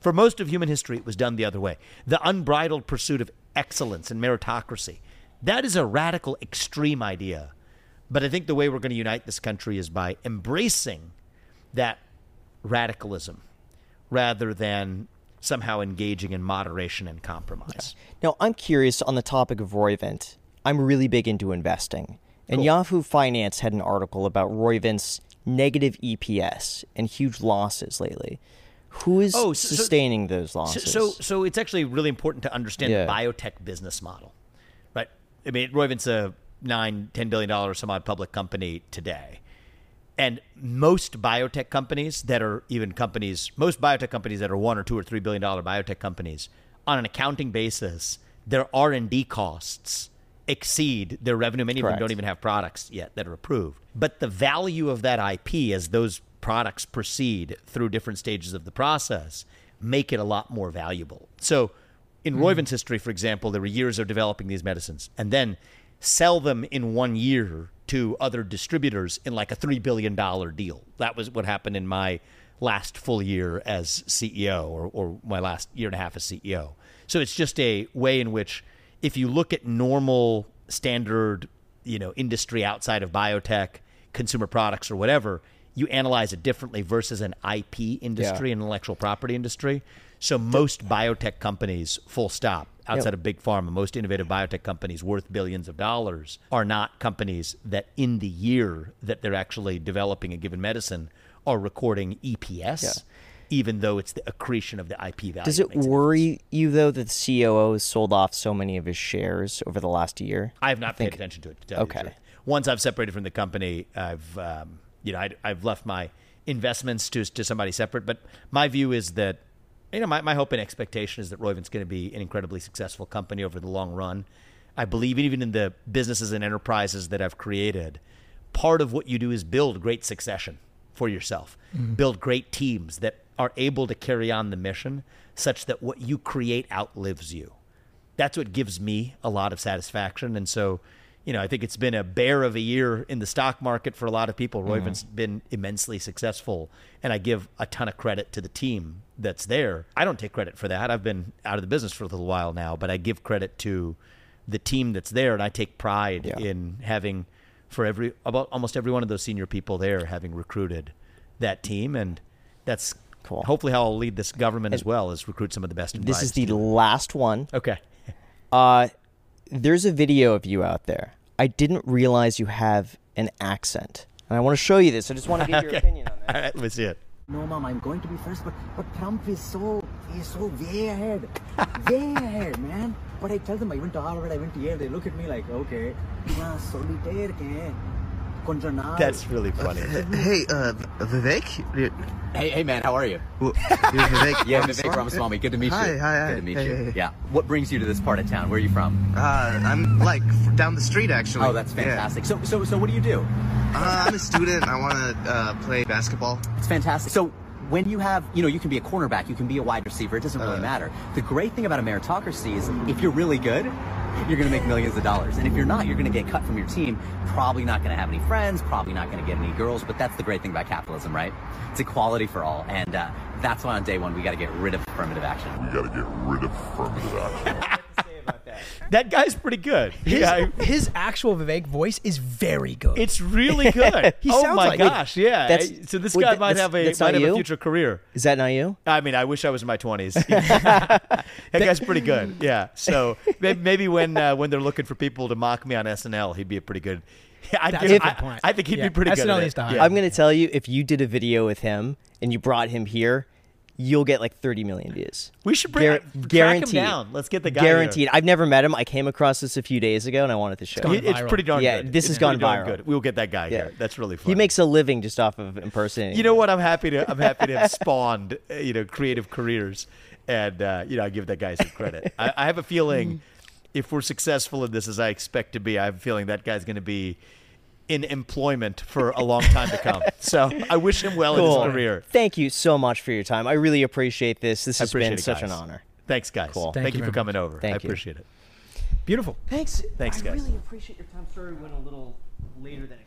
Speaker 1: For most of human history, it was done the other way. The unbridled pursuit of excellence and meritocracy. That is a radical, extreme idea. But I think the way we're going to unite this country is by embracing that radicalism rather than somehow engaging in moderation and compromise.
Speaker 3: Now, I'm curious on the topic of Roivant. I'm really big into investing. And Yahoo Finance had an article about Roivant's negative EPS and huge losses lately. Who is
Speaker 1: Oh, so- so-
Speaker 3: sustaining those losses?
Speaker 1: so, so it's actually really important to understand
Speaker 3: Yeah.
Speaker 1: the biotech business model, right? I mean, Roivant's a nine, ten billion dollar some odd public company today, and most biotech companies that are even companies, most biotech companies that are one or two or three billion dollar biotech companies, on an accounting basis, their R and D costs exceed their revenue. Many of them don't even have products yet that are approved. But the value of that IP as those products proceed through different stages of the process make it a lot more valuable. So in hmm. Roivant's history, for example, there were years of developing these medicines and then sell them in one year to other distributors in like a $3 billion deal. That was what happened in my last full year as CEO or, or my last year and a half as CEO. So it's just a way in which if you look at normal standard, you know, industry outside of biotech, consumer products or whatever, you analyze it differently versus an IP industry, an intellectual property industry. So most biotech companies, full stop, outside of big pharma, most innovative biotech companies worth billions of dollars are not companies that in the year that they're actually developing a given medicine are recording EPS, even though it's the accretion of the IP value.
Speaker 3: Does it worry you, though, that the COO has sold off so many of his shares over the last year?
Speaker 1: I have not paid attention to it. To tell you the
Speaker 3: Okay.
Speaker 1: Once I've separated from the company, I've um, you know I, I've left my investments to to somebody separate. But my view is that you know my, my hope and expectation is that Roivant's going to be an incredibly successful company over the long run. I believe even in the businesses and enterprises that I've created, part of what you do is build great succession for yourself, build great teams that are able to carry on the mission such that what you create outlives you that's what gives me a lot of satisfaction. And so, you know, I think it's been a bear of a year in the stock market for a lot of people. Roivant's mm-hmm. been immensely successful, and I give a ton of credit to the team that's there. I don't take credit for that. I've been out of the business for a little while now, but I give credit to the team that's there, and I take pride
Speaker 3: Yeah.
Speaker 1: in having for every about almost every one of those senior people there having recruited that team, and that's
Speaker 3: Cool.
Speaker 1: Hopefully, how I'll lead this government as well is recruit some of the best. and
Speaker 3: This is the
Speaker 1: to it.
Speaker 3: last one.
Speaker 1: okay.
Speaker 3: Uh, there's a video of you out there. I didn't realize you have an accent. And I want to show you this. I just want to get your opinion on
Speaker 1: All
Speaker 3: that.
Speaker 1: right, let me see it.
Speaker 7: No, mom, I'm going to be first, but but Trump is so he's so way ahead, way ahead, man. But I tell them I went to Harvard, I went to Yale. They look at me like, okay,
Speaker 1: that's really uh, funny.
Speaker 8: Uh, hey, uh, Vivek?
Speaker 9: Hey, hey, man, how are you?
Speaker 8: Well, Vivek
Speaker 9: yeah, Vivek Ramaswamy. Good to meet you.
Speaker 8: Hi, hi,
Speaker 9: Good to meet
Speaker 8: hey,
Speaker 9: you.
Speaker 8: Hey.
Speaker 9: Yeah. What brings you to this part of town? Where are you from?
Speaker 8: Uh, I'm like down the street, actually.
Speaker 9: Oh, that's fantastic. Yeah. So, so, so, what do you do?
Speaker 8: Uh, I'm a student. I want to uh, play basketball.
Speaker 9: It's fantastic. So, when you have, you know, you can be a cornerback, you can be a wide receiver. It doesn't really
Speaker 8: Uh.
Speaker 9: matter. The great thing about a meritocracy is if you're really good, you're going to make millions of dollars. And if you're not, you're going to get cut from your team. Probably not going to have any friends. Probably not going to get any girls. But that's the great thing about capitalism, right? It's equality for all. And uh, that's why on day one we got to get rid of affirmative action.
Speaker 10: We got to get rid of affirmative action.
Speaker 1: That guy's pretty good.
Speaker 2: His,
Speaker 1: Yeah, I-
Speaker 2: his actual Vivek voice is very good.
Speaker 1: it's really good.
Speaker 2: He
Speaker 1: oh my
Speaker 2: like-
Speaker 1: gosh, yeah.
Speaker 3: That's-
Speaker 1: so this
Speaker 3: wait,
Speaker 1: guy
Speaker 3: that-
Speaker 1: might
Speaker 3: that's-
Speaker 1: have a
Speaker 3: that's
Speaker 1: might
Speaker 3: not
Speaker 1: have a future career.
Speaker 3: Is that not you?
Speaker 1: I mean, I wish I was in my twenties. that guy's pretty good. Yeah. So maybe, maybe when uh, when they're looking for people to mock me on SNL, he'd be a pretty good. I'd
Speaker 2: That's
Speaker 1: give-
Speaker 2: a good
Speaker 1: I,
Speaker 2: point.
Speaker 1: I think he'd
Speaker 2: Yeah,
Speaker 1: be pretty good.
Speaker 2: SNL
Speaker 1: at
Speaker 2: needs
Speaker 1: it. Yeah.
Speaker 3: I'm going to tell you if you did a video with him and you brought him here, you'll get like 30 million views.
Speaker 1: We should bring
Speaker 3: Guar-
Speaker 1: track him down. Let's get the guy here.
Speaker 3: Guaranteed. I've never met him. I came across this a few days ago, and I wanted to show. you.
Speaker 1: It's pretty darn
Speaker 3: Yeah,
Speaker 1: good.
Speaker 3: this
Speaker 1: It's
Speaker 3: has gone viral.
Speaker 1: Good. We'll get that guy
Speaker 3: Yeah.
Speaker 1: here. That's really fun.
Speaker 3: He makes a living just off of impersonating.
Speaker 1: You know what? I'm happy to. I'm happy to have spawned, uh, you know, creative careers, and uh, you know, I give that guy some credit. I, I have a feeling, if we're successful in this, as I expect to be, I have a feeling that guy's going to be in employment for a long time to come. So I wish him well in his career.
Speaker 3: Thank you so much for your time. I really appreciate this. This has been
Speaker 1: it,
Speaker 3: such an honor.
Speaker 1: Thanks, guys.
Speaker 3: Cool.
Speaker 1: Thank,
Speaker 2: Thank
Speaker 1: you
Speaker 2: you
Speaker 1: for
Speaker 2: very
Speaker 1: coming over.
Speaker 3: Thank
Speaker 1: I
Speaker 3: you.
Speaker 1: appreciate it.
Speaker 2: Beautiful.
Speaker 3: Thanks.
Speaker 1: Thanks,
Speaker 3: I
Speaker 1: guys.
Speaker 3: I really appreciate your time. Sorry, we went a little later than expected.